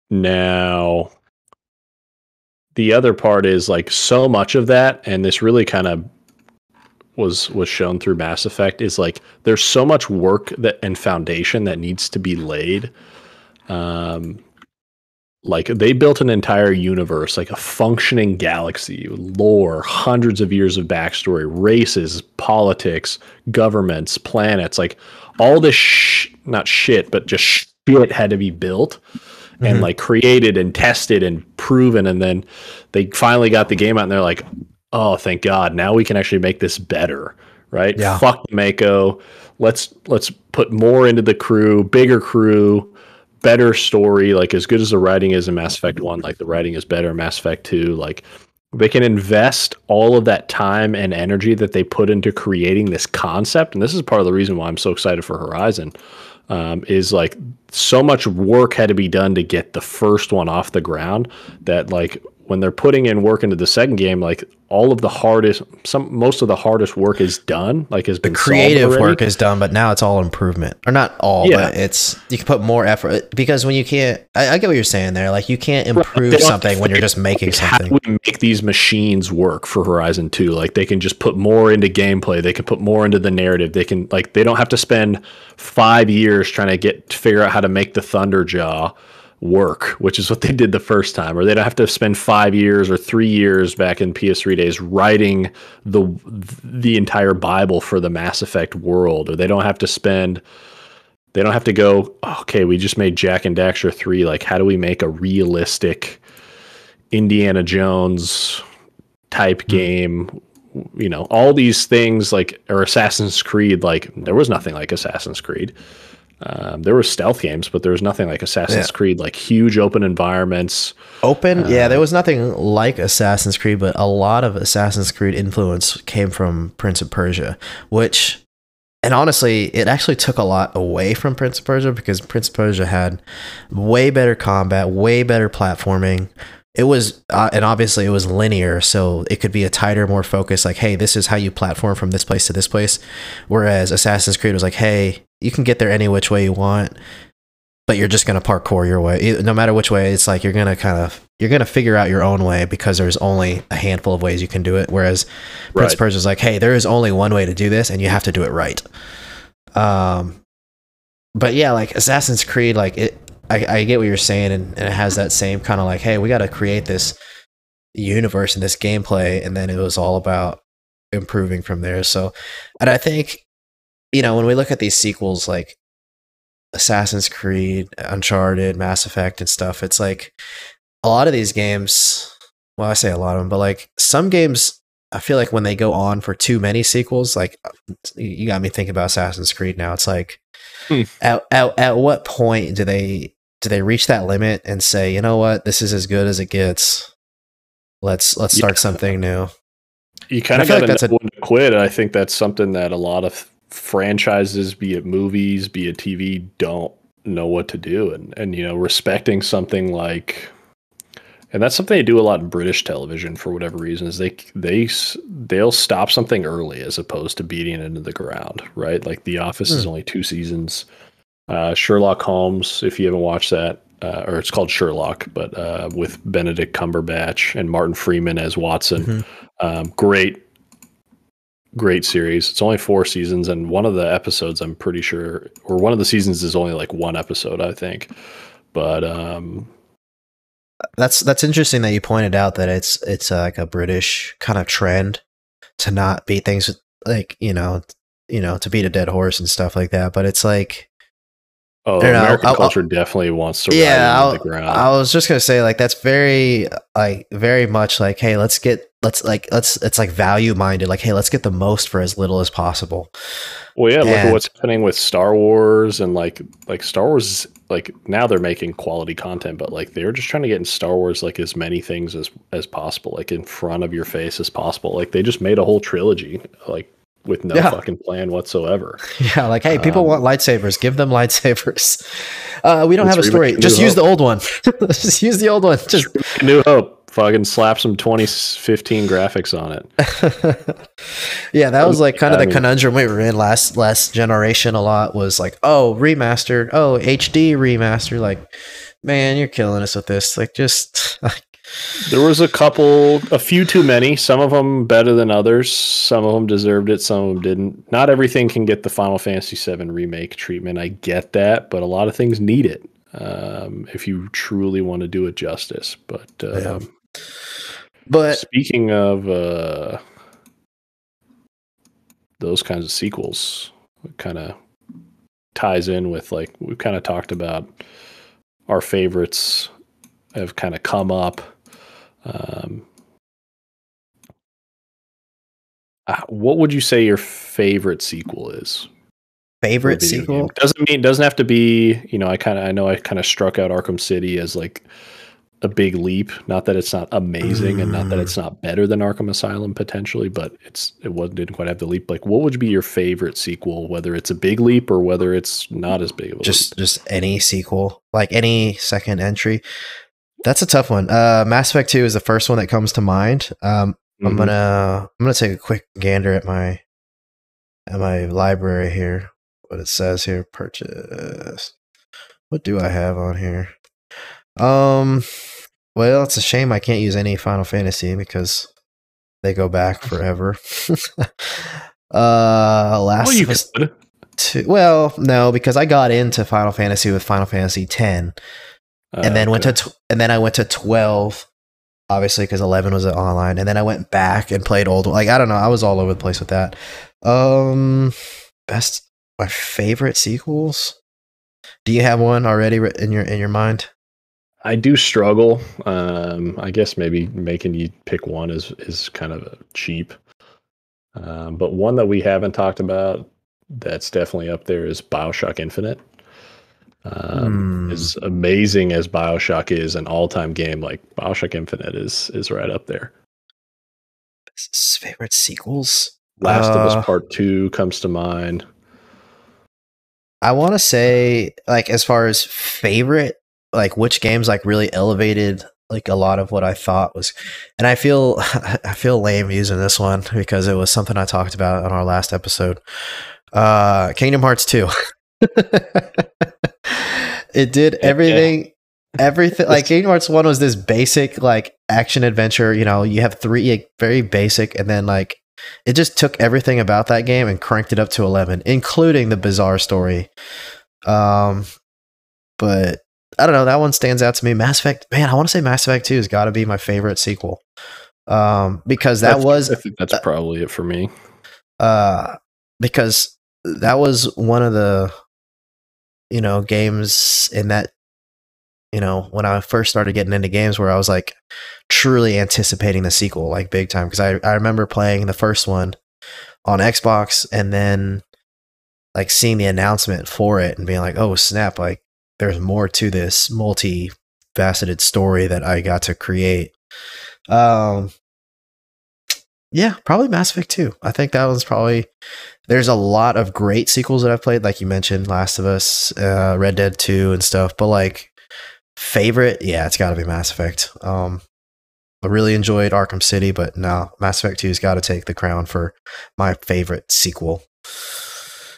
now, the other part is like so much of that, and this really kind of was was shown through Mass Effect is like there's so much work that and foundation that needs to be laid. Um, like they built an entire universe, like a functioning galaxy, lore, hundreds of years of backstory, races, politics, governments, planets, like all this sh- not shit, but just shit had to be built and Mhm. like created and tested and proven and then they finally got the game out and they're like oh thank god now we can actually make this better right? Yeah. Fuck Mako. Let's let's put more into the crew, bigger crew, better story. Like as good as the writing is in Mass Effect One, like the writing is better in Mass Effect Two. Like they can invest all of that time and energy that they put into creating this concept, and this is part of the reason why I'm so excited for Horizon. Um, is like so much work had to be done to get the first one off the ground that like when they're putting in work into the second game, like all of the hardest, some most of the hardest work is done. Like has The been solved creative work is done, but now it's all improvement, or not all, Yeah. but it's you can put more effort because when you can't, I, I get what you're saying there. Like you can't improve to something when you're just making Like, how do something. we make these machines work for Horizon 2? Like they can just put more into gameplay. They can put more into the narrative. They can like they don't have to spend five years trying to get to figure out how to make the Thunderjaw work, which is what they did the first time. Or they don't have to spend five years or three years back in PS3 days writing the the entire Bible for the Mass Effect world. Or they don't have to spend they don't have to go, okay, we just made Jak and Daxter 3. Like, how do we make a realistic Indiana Jones type hmm. game? You know, all these things like, or Assassin's Creed, like, there was nothing like Assassin's Creed. Um, there were stealth games, but there was nothing like Assassin's Yeah. Creed, like huge open environments. Open, yeah, Uh, there was nothing like Assassin's Creed, but a lot of Assassin's Creed influence came from Prince of Persia, which, and honestly, it actually took a lot away from Prince of Persia because Prince of Persia had way better combat, way better platforming. It was, uh, and obviously it was linear, so it could be a tighter, more focused, like, hey, this is how you platform from this place to this place. Whereas Assassin's Creed was like, hey, you can get there any which way you want but you're just going to parkour your way. No matter which way it's like you're going to kind of you're going to figure out your own way because there's only a handful of ways you can do it. Whereas prince Right. persia's like hey there is only one way to do this and you have to do it right. Um but yeah like assassin's creed like it i, I get what you're saying and, and it has that same kind of like hey we got to create this universe and this gameplay. And then it was all about improving from there. So and i think you know when we look at these sequels like Assassin's Creed, Uncharted, Mass Effect, and stuff. It's like a lot of these games. Well, I say a lot of them, but like some games, I feel like when they go on for too many sequels, like you got me thinking about Assassin's Creed now. It's like Hmm. at, at at what point do they do they reach that limit and say, you know what, this is as good as it gets. Let's let's start Yeah. something new. You kind of feel got like that's a- when to quit. I think that's something that a lot of franchises, be it movies, be it TV, don't know what to do. And and you know, respecting something like, and that's something they do a lot in British television for whatever reason is they they they'll stop something early as opposed to beating it into the ground. Right? Like The Office is Hmm. only two seasons. Uh, Sherlock Holmes, if you haven't watched that, uh, or it's called Sherlock, but uh, with Benedict Cumberbatch and Martin Freeman as Watson. Mhm. Um, great, great series. It's only four seasons, and one of the episodes, I'm pretty sure, or one of the seasons is only like one episode, I think. But um, That's that's interesting that you pointed out that it's it's uh, like a British kind of trend to not beat things with like you know you know to beat a dead horse and stuff like that. But it's like oh, know, American I'll- culture definitely wants to yeah, ride the ground. I was just gonna say like that's very like very much like hey let's get let's like let's it's like value minded like hey let's get the most for as little as possible. Well, yeah, look at what's happening with Star Wars and like like Star Wars. Like now they're making quality content, but like they're just trying to get in Star Wars like as many things as as possible, like in front of your face as possible. Like they just made a whole trilogy, like with no Yeah. fucking plan whatsoever. Yeah, like hey people Um, want lightsabers, give them lightsabers. Uh, we don't have a story. Just use Hope. the old one. just use the old one. Just New Hope, fucking slap some 2015 graphics on it. yeah, that was like kind of I the mean- conundrum we were in last last generation. A lot was like, oh, remastered, oh, HD remaster. Like, man, you're killing us with this. Like, just There was a couple, a few too many. Some of them better than others. Some of them deserved it. Some of them didn't. Not everything can get the Final Fantasy VII remake treatment. I get that, but a lot of things need it um, if you truly want to do it justice. But um, but speaking of uh, those kinds of sequels, it kind of ties in with like we've kind of talked about our favorites have kind of come up. Um, Uh, what would you say your favorite sequel is? Favorite sequel game? doesn't mean doesn't have to be. You know, I kind of I know I kind of struck out Arkham City as like a big leap. Not that it's not amazing, mm. and not that mm. it's not better than Arkham Asylum potentially, but it's it wasn't didn't quite have the leap. Like, what would be your favorite sequel? Whether it's a big leap or whether it's not as big of a just leap? just any sequel, like any second entry. That's a tough one. Uh, Mass Effect Two is the first one that comes to mind. Um, mm-hmm. I'm gonna I'm gonna take a quick gander at my at my library here what it says here. Purchase. What do I have on here? Um, well, it's a shame I can't use any Final Fantasy because they go back forever. uh, last well, you could. Two, well, no, because I got into Final Fantasy with Final Fantasy ten, uh, and then okay. went to tw- and then I went to twelve, obviously because eleven was online, and then I went back and played old. Like I don't know, I was all over the place with that. Um, best my favorite sequels. Do you have one already in your in your mind? I do struggle. Um, I guess maybe making you pick one is is kind of cheap. Um, but one that we haven't talked about that's definitely up there is Bioshock Infinite. Um, mm. As amazing as Bioshock is, an all-time game like Bioshock Infinite is is right up there. Favorite sequels? Last uh, of Us uh, Part Two comes to mind. I want to say, like, as far as favorite, like, which games like really elevated like a lot of what I thought was, and I feel I feel lame using this one because it was something I talked about on our last episode. Uh, Kingdom Hearts two. it did everything. Everything like Kingdom Hearts one was this basic like action adventure. You know, you have three like, very basic, and then like it just took everything about that game and cranked it up to 11, including the bizarre story. Um, but I don't know. That one stands out to me. Mass Effect, man, I want to say Mass Effect 2 has got to be my favorite sequel. Um, because that that's, was, I think that's uh, probably it for me. Uh, because that was one of the, you know, games in that you know, when I first started getting into games where I was like truly anticipating the sequel, like big time. Cause I, I remember playing the first one on Xbox and then like seeing the announcement for it and being like, oh snap, like there's more to this multi faceted story that I got to create. Um, yeah, probably Mass Effect 2. I think that was probably there's a lot of great sequels that I've played, like you mentioned, Last of Us, uh, Red Dead 2 and stuff, but like Favorite? Yeah, it's got to be Mass Effect. Um, I really enjoyed Arkham City, but no, Mass Effect 2's got to take the crown for my favorite sequel.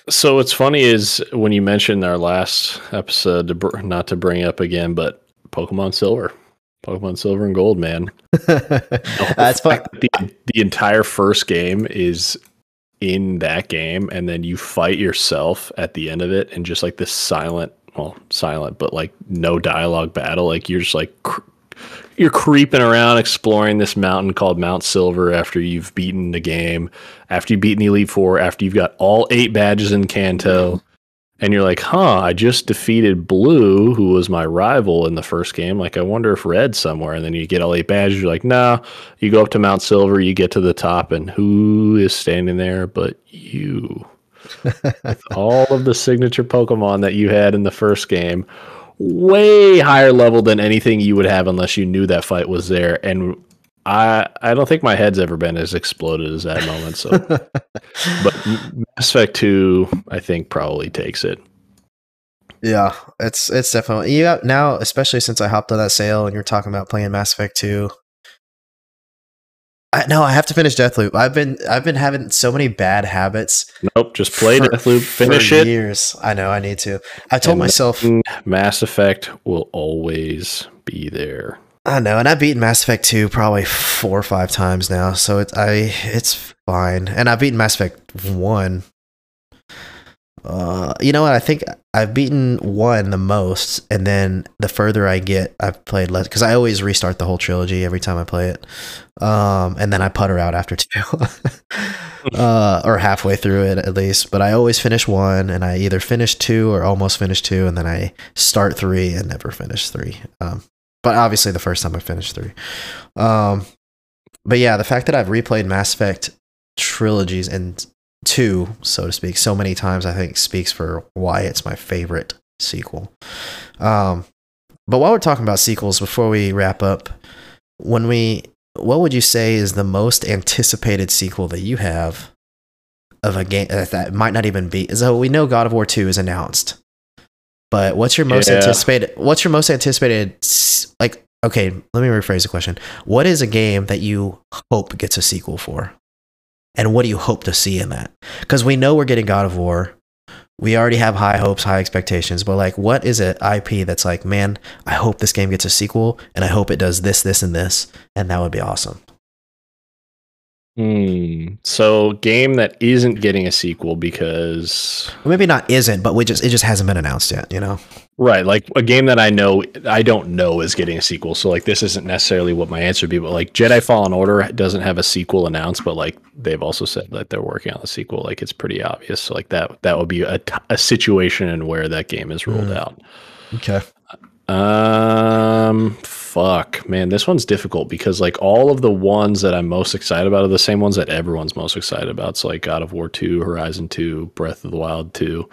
So what's funny is when you mentioned our last episode, to br- not to bring up again, but Pokemon Silver, Pokemon Silver and Gold, man. That's fun. The, the entire first game is in that game, and then you fight yourself at the end of it, and just like this silent well, silent, but like no dialogue battle. Like you're just like cr- you're creeping around exploring this mountain called Mount Silver after you've beaten the game, after you've beaten the Elite Four, after you've got all eight badges in Kanto. And you're like, huh, I just defeated Blue, who was my rival in the first game. Like, I wonder if Red's somewhere. And then you get all eight badges. You're like, nah. You go up to Mount Silver, you get to the top, and who is standing there but you? with all of the signature Pokemon that you had in the first game, way higher level than anything you would have unless you knew that fight was there. And I I don't think my head's ever been as exploded as that moment. So, but Mass Effect Two, I think probably takes it. Yeah, it's it's definitely yeah. Now, especially since I hopped on that sale and you're talking about playing Mass Effect Two, I, no, I have to finish Deathloop. I've been I've been having so many bad habits. Nope, just play for, Deathloop, finish it. Years, I know I need to. I told and myself Mass Effect will always be there. I know, and I've beaten Mass Effect two probably four or five times now, so it's I it's fine. And I've beaten Mass Effect one uh, you know what? I think I've beaten one the most, and then the further I get, I've played less because I always restart the whole trilogy every time I play it, um, and then I putter out after two, uh, or halfway through it at least. But I always finish one, and I either finish two or almost finish two, and then I start three and never finish three. Um, but obviously, the first time I finished three. Um, but yeah, the fact that I've replayed Mass Effect trilogies and two, so to speak, so many times, I think speaks for why it's my favorite sequel. Um, but while we're talking about sequels, before we wrap up, when we, what would you say is the most anticipated sequel that you have of a game that might not even be? So we know God of War Two is announced, but what's your most Yeah. anticipated? What's your most anticipated? Like, okay, let me rephrase the question. What is a game that you hope gets a sequel for? And what do you hope to see in that? Because we know we're getting God of War. We already have high hopes, high expectations, but like, what is it IP that's like, man, I hope this game gets a sequel and I hope it does this, this, and this, and that would be awesome. Hmm. So game that isn't getting a sequel because maybe not isn't, but we just it just hasn't been announced yet, you know? Right, like a game that I know I don't know is getting a sequel. So like this isn't necessarily what my answer would be, but like Jedi Fallen Order doesn't have a sequel announced, but like they've also said that they're working on the sequel. Like it's pretty obvious. So like that that would be a, t- a situation in where that game is rolled Mm. out. Okay. Um, fuck, man, this one's difficult because like all of the ones that I'm most excited about are the same ones that everyone's most excited about. So like God of War 2, Horizon 2, Breath of the Wild 2,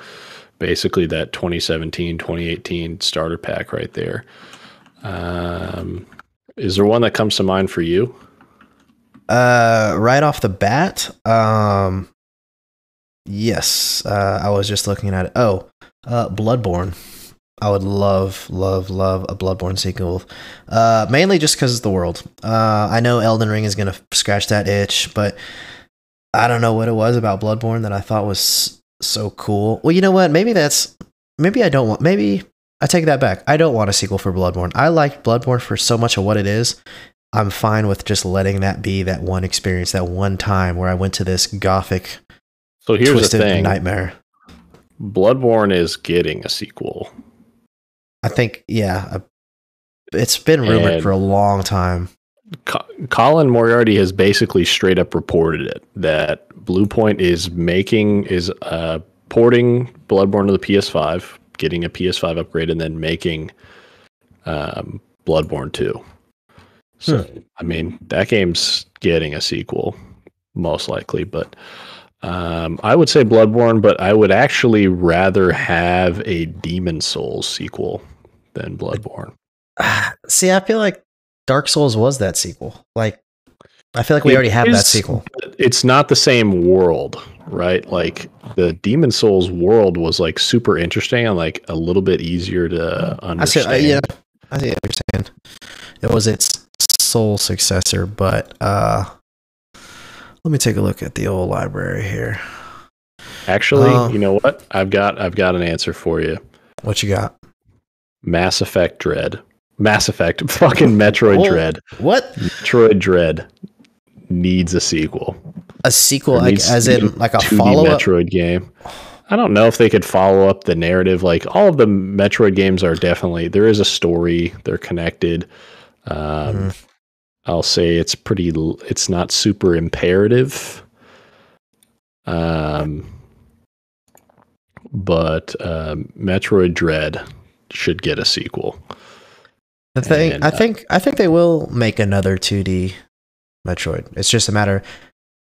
basically that 2017, 2018 starter pack right there. Um, is there one that comes to mind for you? Uh, right off the bat, um, yes, uh, I was just looking at it. Oh, uh, Bloodborne. I would love, love, love a Bloodborne sequel. Uh, mainly just because of the world. Uh, I know Elden Ring is gonna scratch that itch, but I don't know what it was about Bloodborne that I thought was so cool. Well, you know what? Maybe that's maybe I don't want. Maybe I take that back. I don't want a sequel for Bloodborne. I like Bloodborne for so much of what it is. I'm fine with just letting that be that one experience, that one time where I went to this gothic, So here's twisted the thing nightmare. Bloodborne is getting a sequel. I think, yeah, uh, it's been rumored And- for a long time. Co- Colin Moriarty has basically straight up reported it that Bluepoint is making is uh, porting Bloodborne to the PS5, getting a PS5 upgrade, and then making um, Bloodborne 2. So I mean that game's getting a sequel, most likely, but um, I would say Bloodborne, but I would actually rather have a Demon Souls sequel than Bloodborne. See, I feel like Dark Souls was that sequel. Like, I feel like we It already have that sequel. it's not the same world, right? Like the Demon Souls world was like super interesting and like a little bit easier to understand. I see, understand. uh, yeah, I see saying. It was its soul successor, but uh, let me take a look at the old library here. Actually, Uh, you know what? I've got I've got an answer for you. What you got? Mass Effect Dread. Mass Effect fucking Metroid Oh. Dread. What Metroid Dread needs a sequel. a sequel, like as in like a 2D follow up? Metroid game. I don't know if they could follow up the narrative. Like all of the Metroid games are definitely there is a story. They're connected. Um, Mhm. I'll say it's pretty. It's not super imperative. Um, but um, Metroid Dread should get a sequel. The thing, And, I think, I think they will make another 2D Metroid. It's just a matter.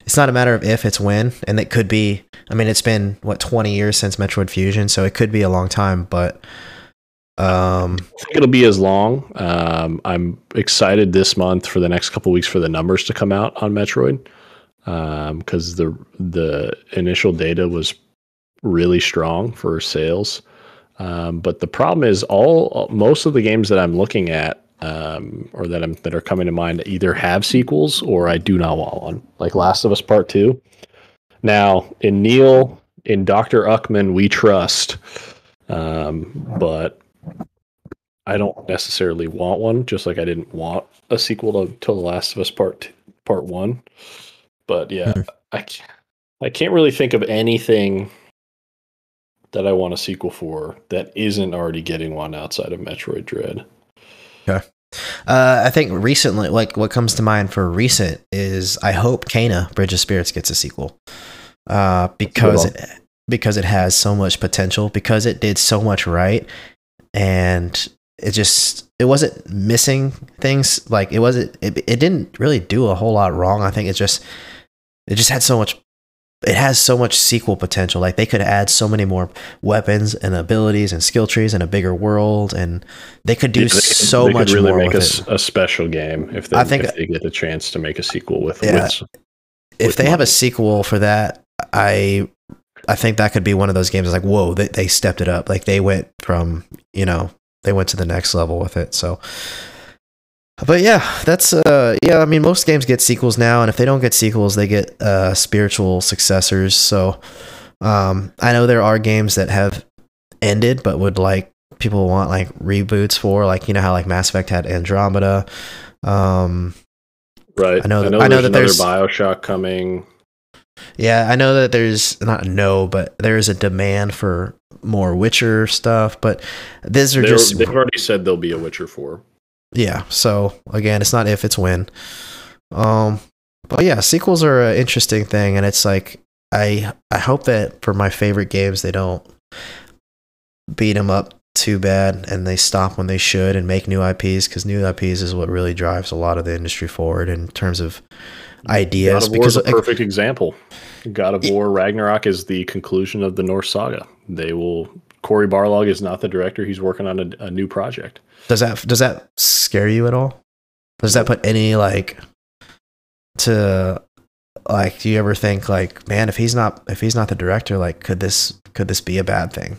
It's not a matter of if, it's when, and it could be. I mean, it's been what 20 years since Metroid Fusion, so it could be a long time. But, um, I think it'll be as long. Um, I'm excited this month for the next couple weeks for the numbers to come out on Metroid because the the initial data was really strong for sales. Um, but the problem is all most of the games that I'm looking at um, or that I'm that are coming to mind either have sequels or I do not want one. Like Last of Us Part Two. Now in Neil in Druckmann we trust, um, but I don't necessarily want one. Just like I didn't want a sequel to, to The Last of Us Part Two, Part One. But yeah, Hmm. I I can't really think of anything that I want a sequel for that isn't already getting one outside of Metroid Dread. Okay. Uh, I think recently, like what comes to mind for recent is I hope Kena Bridge of Spirits gets a sequel, uh, because it, because it has so much potential, because it did so much right, and it just it wasn't missing things like it wasn't it, it didn't really do a whole lot wrong. I think it just it just had so much it has so much sequel potential. Like they could add so many more weapons and abilities and skill trees and a bigger world, and they could do Yeah, they so they could much really more make a, with s- it. a special game if they, I think- if they get a chance to make a sequel with, Yeah. with If with they have a sequel for that, I I think that could be one of those games. Like whoa, they they stepped it up. Like they went from you know they went to the next level with it. So. But yeah, that's uh yeah, I mean most games get sequels now and if they don't get sequels, they get uh spiritual successors. So um I know there are games that have ended but would like people want like reboots for like you know how like Mass Effect had Andromeda. Um right. I know that- I know, I know there's that there's- Bioshock coming. yeah, I know that there's not no, but there is a demand for more Witcher stuff, but these are They're- just they've already said there'll be a Witcher four. Yeah so again it's not if it's when um but yeah sequels are an interesting thing and it's like i i hope that for my favorite games they don't beat them up too bad and they stop when they should and make new ips because new ips is what really drives a lot of the industry forward in terms of ideas God of War because is a perfect example. God of. War Ragnarok is the conclusion of the Norse saga. They will. Cory Barlog is not the director. He's working on a, a new project. does that does that scare you at all does that put any like to like do you ever think like man if he's not if he's not the director like could this could this be a bad thing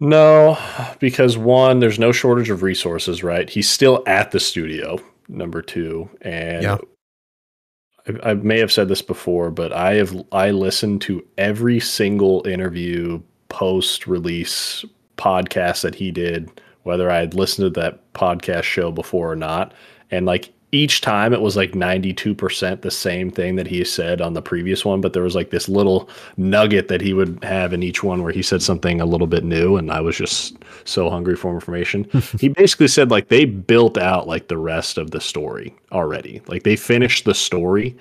No, because one, there's no shortage of resources, right? He's still at the studio, number two. And Yeah. I, I may have said this before, but I have I listened to every single interview post release podcast that he did, whether I had listened to that podcast show before or not. And like each time it was like 92% the same thing that he said on the previous one, but there was like this little nugget that he would have in each one where he said something a little bit new. And I was just so hungry for information. he basically said like they built out like the rest of the story already. Like they finished the story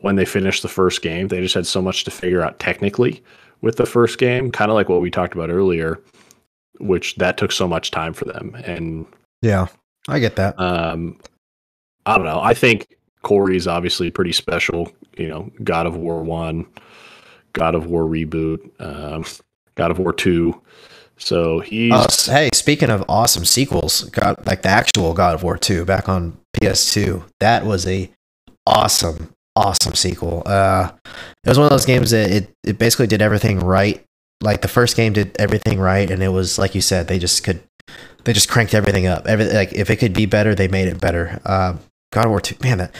when they finished the first game. They just had so much to figure out technically with the first game, kind of like what we talked about earlier, which that took so much time for them. And yeah i get that um, I don't know. I think Cory's obviously pretty special. You know, God of War one, God of War reboot, um, God of War two. So he's Uh, hey, speaking of awesome sequels, God, like the actual God of War 2 back on PS2, that was a awesome, awesome sequel. Uh, it was one of those games that it, it basically did everything right. Like the first game did everything right, and it was like you said, they just could, they just cranked everything up. Every like if it could be better, they made it better. Uh, God of War 2, man, that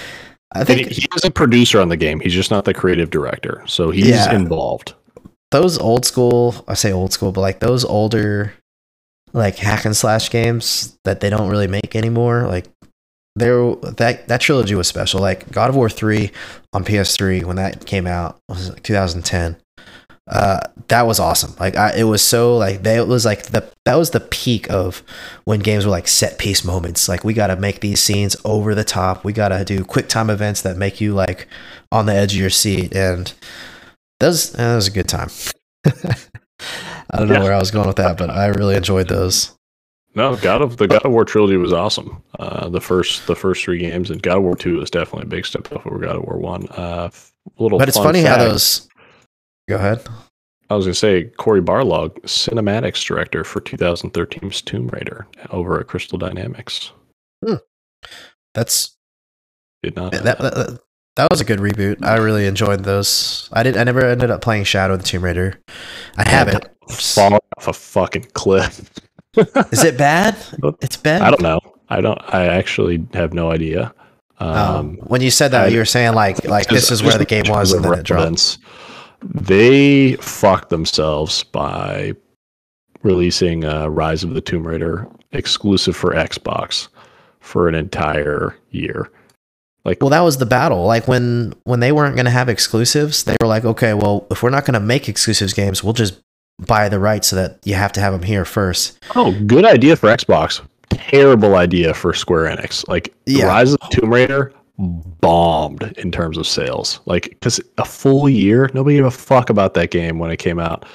I and he, think he is a producer on the game. He's just not the creative director. So he's Yeah. involved. those old school i say old school but like those older like hack and slash games that they don't really make anymore like there that that trilogy was special like god of war 3 on ps3 when that came out was like 2010 uh that was awesome like I, it was so like they it was like the that was the peak of when games were like set piece moments like we got to make these scenes over the top we got to do quick time events that make you like on the edge of your seat and that was, that was a good time. I don't know Yeah. where I was going with that, but I really enjoyed those. No, God of the God of War trilogy was awesome. Uh, the first the first three games and God of War two is definitely a big step up over God of War one. Uh, little, But it's fun funny how those. Go ahead. I was gonna say Cory Barlog, cinematics director for 2013's Tomb Raider over at Crystal Dynamics. That's Did not. that, that, that, was a good reboot. I really enjoyed those. I did. I never ended up playing Shadow of the Tomb Raider. I have it. fall off a fucking cliff. Is it bad? It's bad. I don't know. I don't. I actually have no idea. Oh, Um, when you said that, I- you were saying like like this is where the game was, and then it dropped. They fucked themselves by releasing uh, Rise of the Tomb Raider exclusive for Xbox for an entire year. Like, Well, that was the battle. Like when when they weren't going to have exclusives, they were like, okay, well, if we're not going to make exclusives games, we'll just buy the rights so that you have to have them here first. oh, good idea for Xbox. Terrible idea for Square Enix. Like, Yeah. Rise of the Tomb Raider bombed in terms of sales. Like, because a full year, nobody gave a fuck about that game when it came out.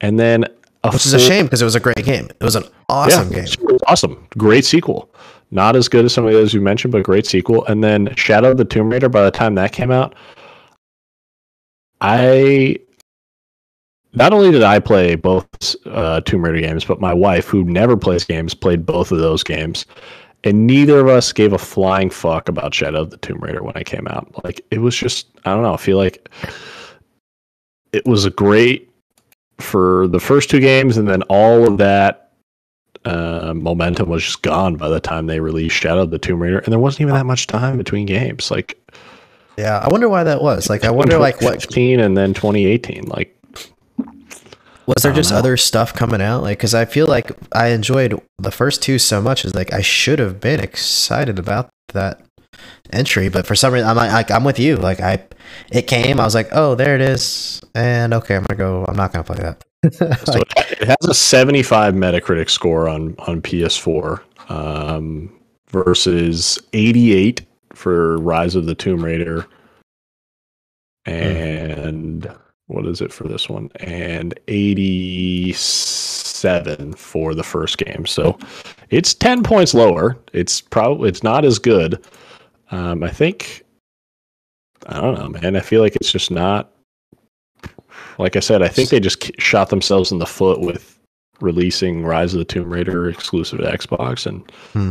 And then, which is a shame because it was a great game. It was an awesome yeah, game. it was awesome. Great sequel. Not as good as some of the others you mentioned, but great sequel. And then Shadow of the Tomb Raider, by the time that came out, I not only did I play both uh, Tomb Raider games, but my wife, who never plays games, played both of those games, and neither of us gave a flying fuck about Shadow of the Tomb Raider when I came out. Like it was just, I don't know. I feel like it was a great for the first two games, and then all of that uh, momentum was just gone by the time they released Shadow of the Tomb Raider, and there wasn't even that much time between games. Like, yeah, I wonder why that was. Like, I wonder like what 2016 and then 2018. Like, was there just know. other stuff coming out? Like, because I feel like I enjoyed the first two so much. Is like I should have been excited about that entry, but for some reason I'm like I'm with you. Like I, it came. I was like, oh, there it is, and okay, I'm gonna go. I'm not gonna play that. So it has a 75 Metacritic score on on PS4 um, versus 88 for Rise of the Tomb Raider, and what is it for this one? And 87 for the first game. So it's 10 points lower. It's probably it's not as good. Um, I think I don't know, man. I feel like it's just not like I said, I think they just shot themselves in the foot with releasing Rise of the Tomb Raider exclusive to Xbox, and Hmm.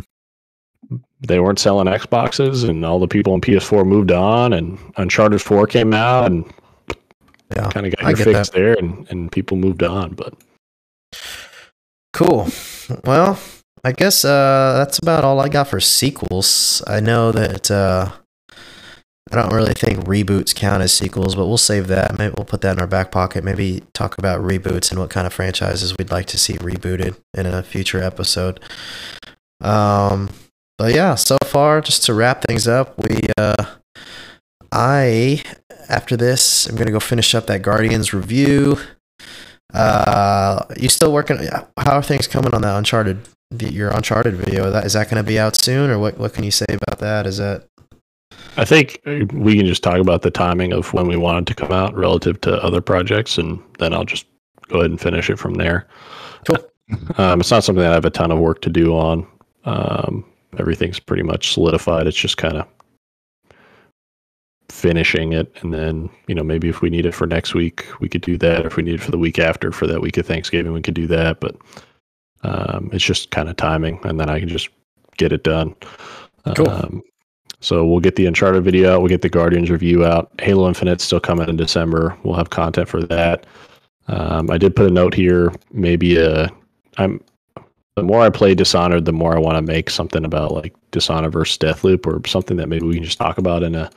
they weren't selling Xboxes, and all the people on PS4 moved on, and Uncharted 4 came out, and yeah, kind of got I your fix that. there, and, and people moved on. But Cool. Well, I guess uh, that's about all I got for sequels. I know that uh, I don't really think reboots count as sequels, but we'll save that. Maybe we'll put that in our back pocket. Maybe talk about reboots and what kind of franchises we'd like to see rebooted in a future episode. Um, but yeah, so far, just to wrap things up, we uh, I after this, I'm gonna go finish up that Guardians review. Uh, you still working? How are things coming on that Uncharted? the- Your Uncharted video that is that going to be out soon, or what? What can you say about that? Is that I think uh, we can just talk about the timing of when we want it to come out relative to other projects, and then I'll just go ahead and finish it from there. Cool. Um, it's not something that I have a ton of work to do on. Um, everything's pretty much solidified. It's just kind of finishing it, and then you know maybe if we need it for next week, we could do that. If we need it for the week after, for that week of Thanksgiving, we could do that. But um, it's just kind of timing, and then I can just get it done. Cool. Um, so we'll get the Uncharted video out. We'll get the Guardians review out. Halo Infinite's still coming in December. We'll have content for that. Um, I did put a note here. Maybe uh, I'm the more I play Dishonored, the more I want to make something about like Dishonored versus Deathloop or something that maybe we can just talk about in a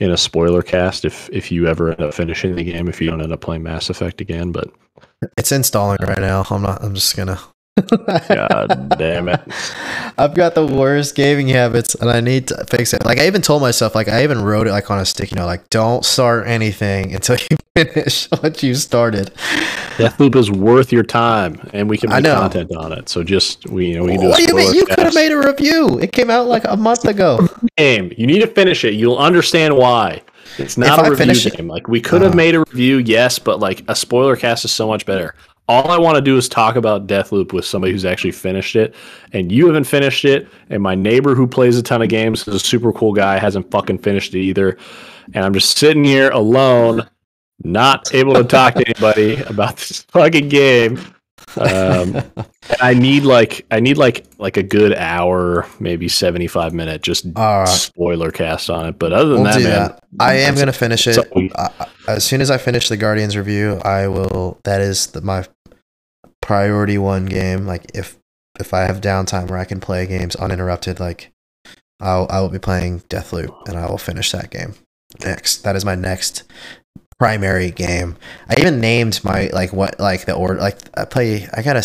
in a spoiler cast if if you ever end up finishing the game if you don't end up playing Mass Effect again. But it's installing right now? I'm not. I'm just gonna. God damn it. I've got the worst gaming habits and I need to fix it. Like I even told myself, like I even wrote it like on a sticky note, like don't start anything until you finish what you started. Deathloop is worth your time, and we can make know. content on it. So just we you know we can do What do you mean? You could have made a review. It came out like a month ago. game. You need to finish it. You'll understand why. It's not If a I review finish it- game. Like we could have Uh. made a review, yes, but like a spoiler cast is so much better. All I want to do is talk about Deathloop with somebody who's actually finished it, and you haven't finished it. And my neighbor who plays a ton of games is a super cool guy, hasn't fucking finished it either. And I'm just sitting here alone, not able to talk to anybody about this fucking game. Um, and I need like I need like like a good hour, maybe seventy five minute, just right. spoiler cast on it. But other than We'll that, man, that. I am going to finish it. so I- as soon as I finish the Guardians review, I will. That is the, my priority one game. Like if if I have downtime where I can play games uninterrupted, like I'll I will be playing Deathloop and I will finish that game next. That is my next primary game. I even named my like what like the order like I play. I got a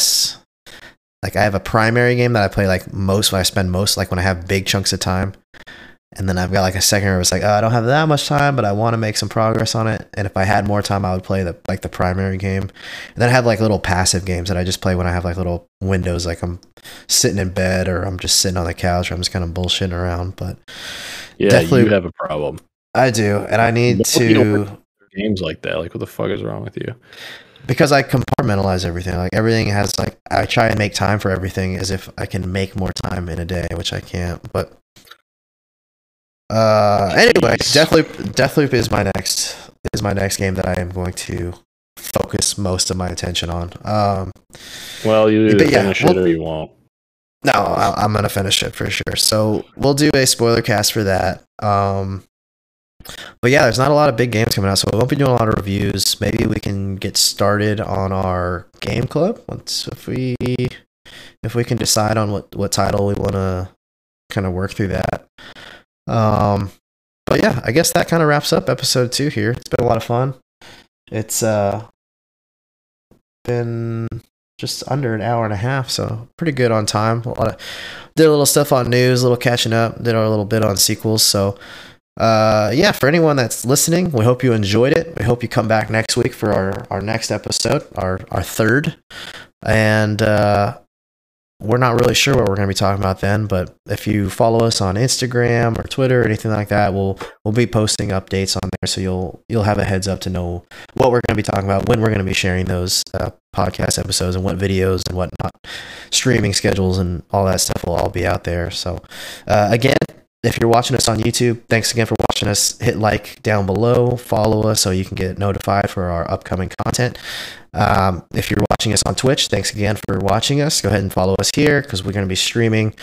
like I have a primary game that I play like most when I spend most like when I have big chunks of time. And then I've got like a second where it's like, oh, I don't have that much time, but I want to make some progress on it. And if I had more time, I would play the like the primary game. And then I have like little passive games that I just play when I have like little windows, like I'm sitting in bed or I'm just sitting on the couch or I'm just kind of bullshitting around. But yeah, Deathloop- you have a problem. I do, and I need you to Games like that, like what the fuck is wrong with you? because I compartmentalize everything. Like everything has like I try and make time for everything as if I can make more time in a day, which I can't. But uh, anyway. Deathloop Deathloop is my next is my next game that I am going to focus most of my attention on. Um, well, you either yeah, finish we'll- it or you won't. no, I, I'm gonna finish it for sure. So we'll do a spoiler cast for that. Um, but yeah, there's not a lot of big games coming out, so we won't be doing a lot of reviews. Maybe we can get started on our game club once if we if we can decide on what what title we want to kind of work through that. Um, but yeah, I guess that kind of wraps up episode two here. It's been a lot of fun. It's uh been just under an hour and a half, so pretty good on time. A lot of did a little stuff on news, a little catching up, did a little bit on sequels. So, uh, yeah, for anyone that's listening, we hope you enjoyed it. We hope you come back next week for our our next episode, our our third, and uh, we're not really sure what we're going to be talking about then. But if you follow us on Instagram or Twitter or anything like that, we'll we'll be posting updates on there, so you'll you'll have a heads up to know what we're going to be talking about, when we're going to be sharing those uh, podcast episodes, and what videos and whatnot, streaming schedules, and all that stuff will all be out there. So, uh, again, if you're watching us on YouTube, thanks again for watching us. Hit like down below, follow us so you can get notified for our upcoming content. Um, if you're watching us on Twitch, thanks again for watching us. Go ahead and follow us here because we're going to be streaming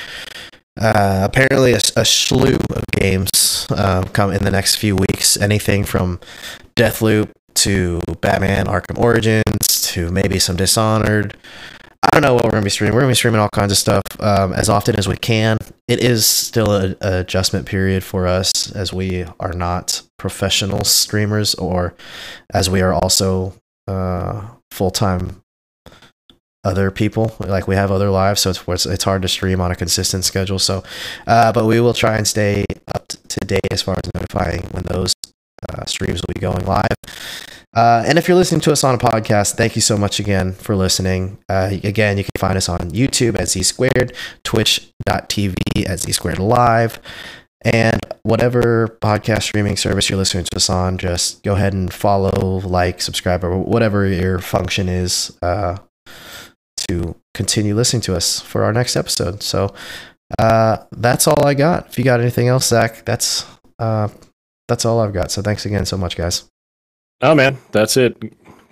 uh, apparently a, a slew of games uh, come in the next few weeks. Anything from Deathloop to Batman Arkham Origins to maybe some Dishonored. I don't know what we're going to be streaming. We're going to be streaming all kinds of stuff um, as often as we can. It is still an adjustment period for us as we are not professional streamers or as we are also uh, full time other people. Like we have other lives, so it's it's hard to stream on a consistent schedule. So, uh, but we will try and stay up to date as far as notifying when those uh, streams will be going live. Uh, and if you're listening to us on a podcast, thank you so much again for listening. Uh, again, you can find us on YouTube at Z Squared, Twitch.tv at Z Squared Live, and whatever podcast streaming service you're listening to us on, just go ahead and follow, like, subscribe, or whatever your function is uh, to continue listening to us for our next episode. So uh, that's all I got. If you got anything else, Zach, that's uh, that's all I've got. So thanks again so much, guys. Oh man, that's it.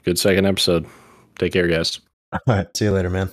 Good second episode. Take care, guys. All right. See you later, man.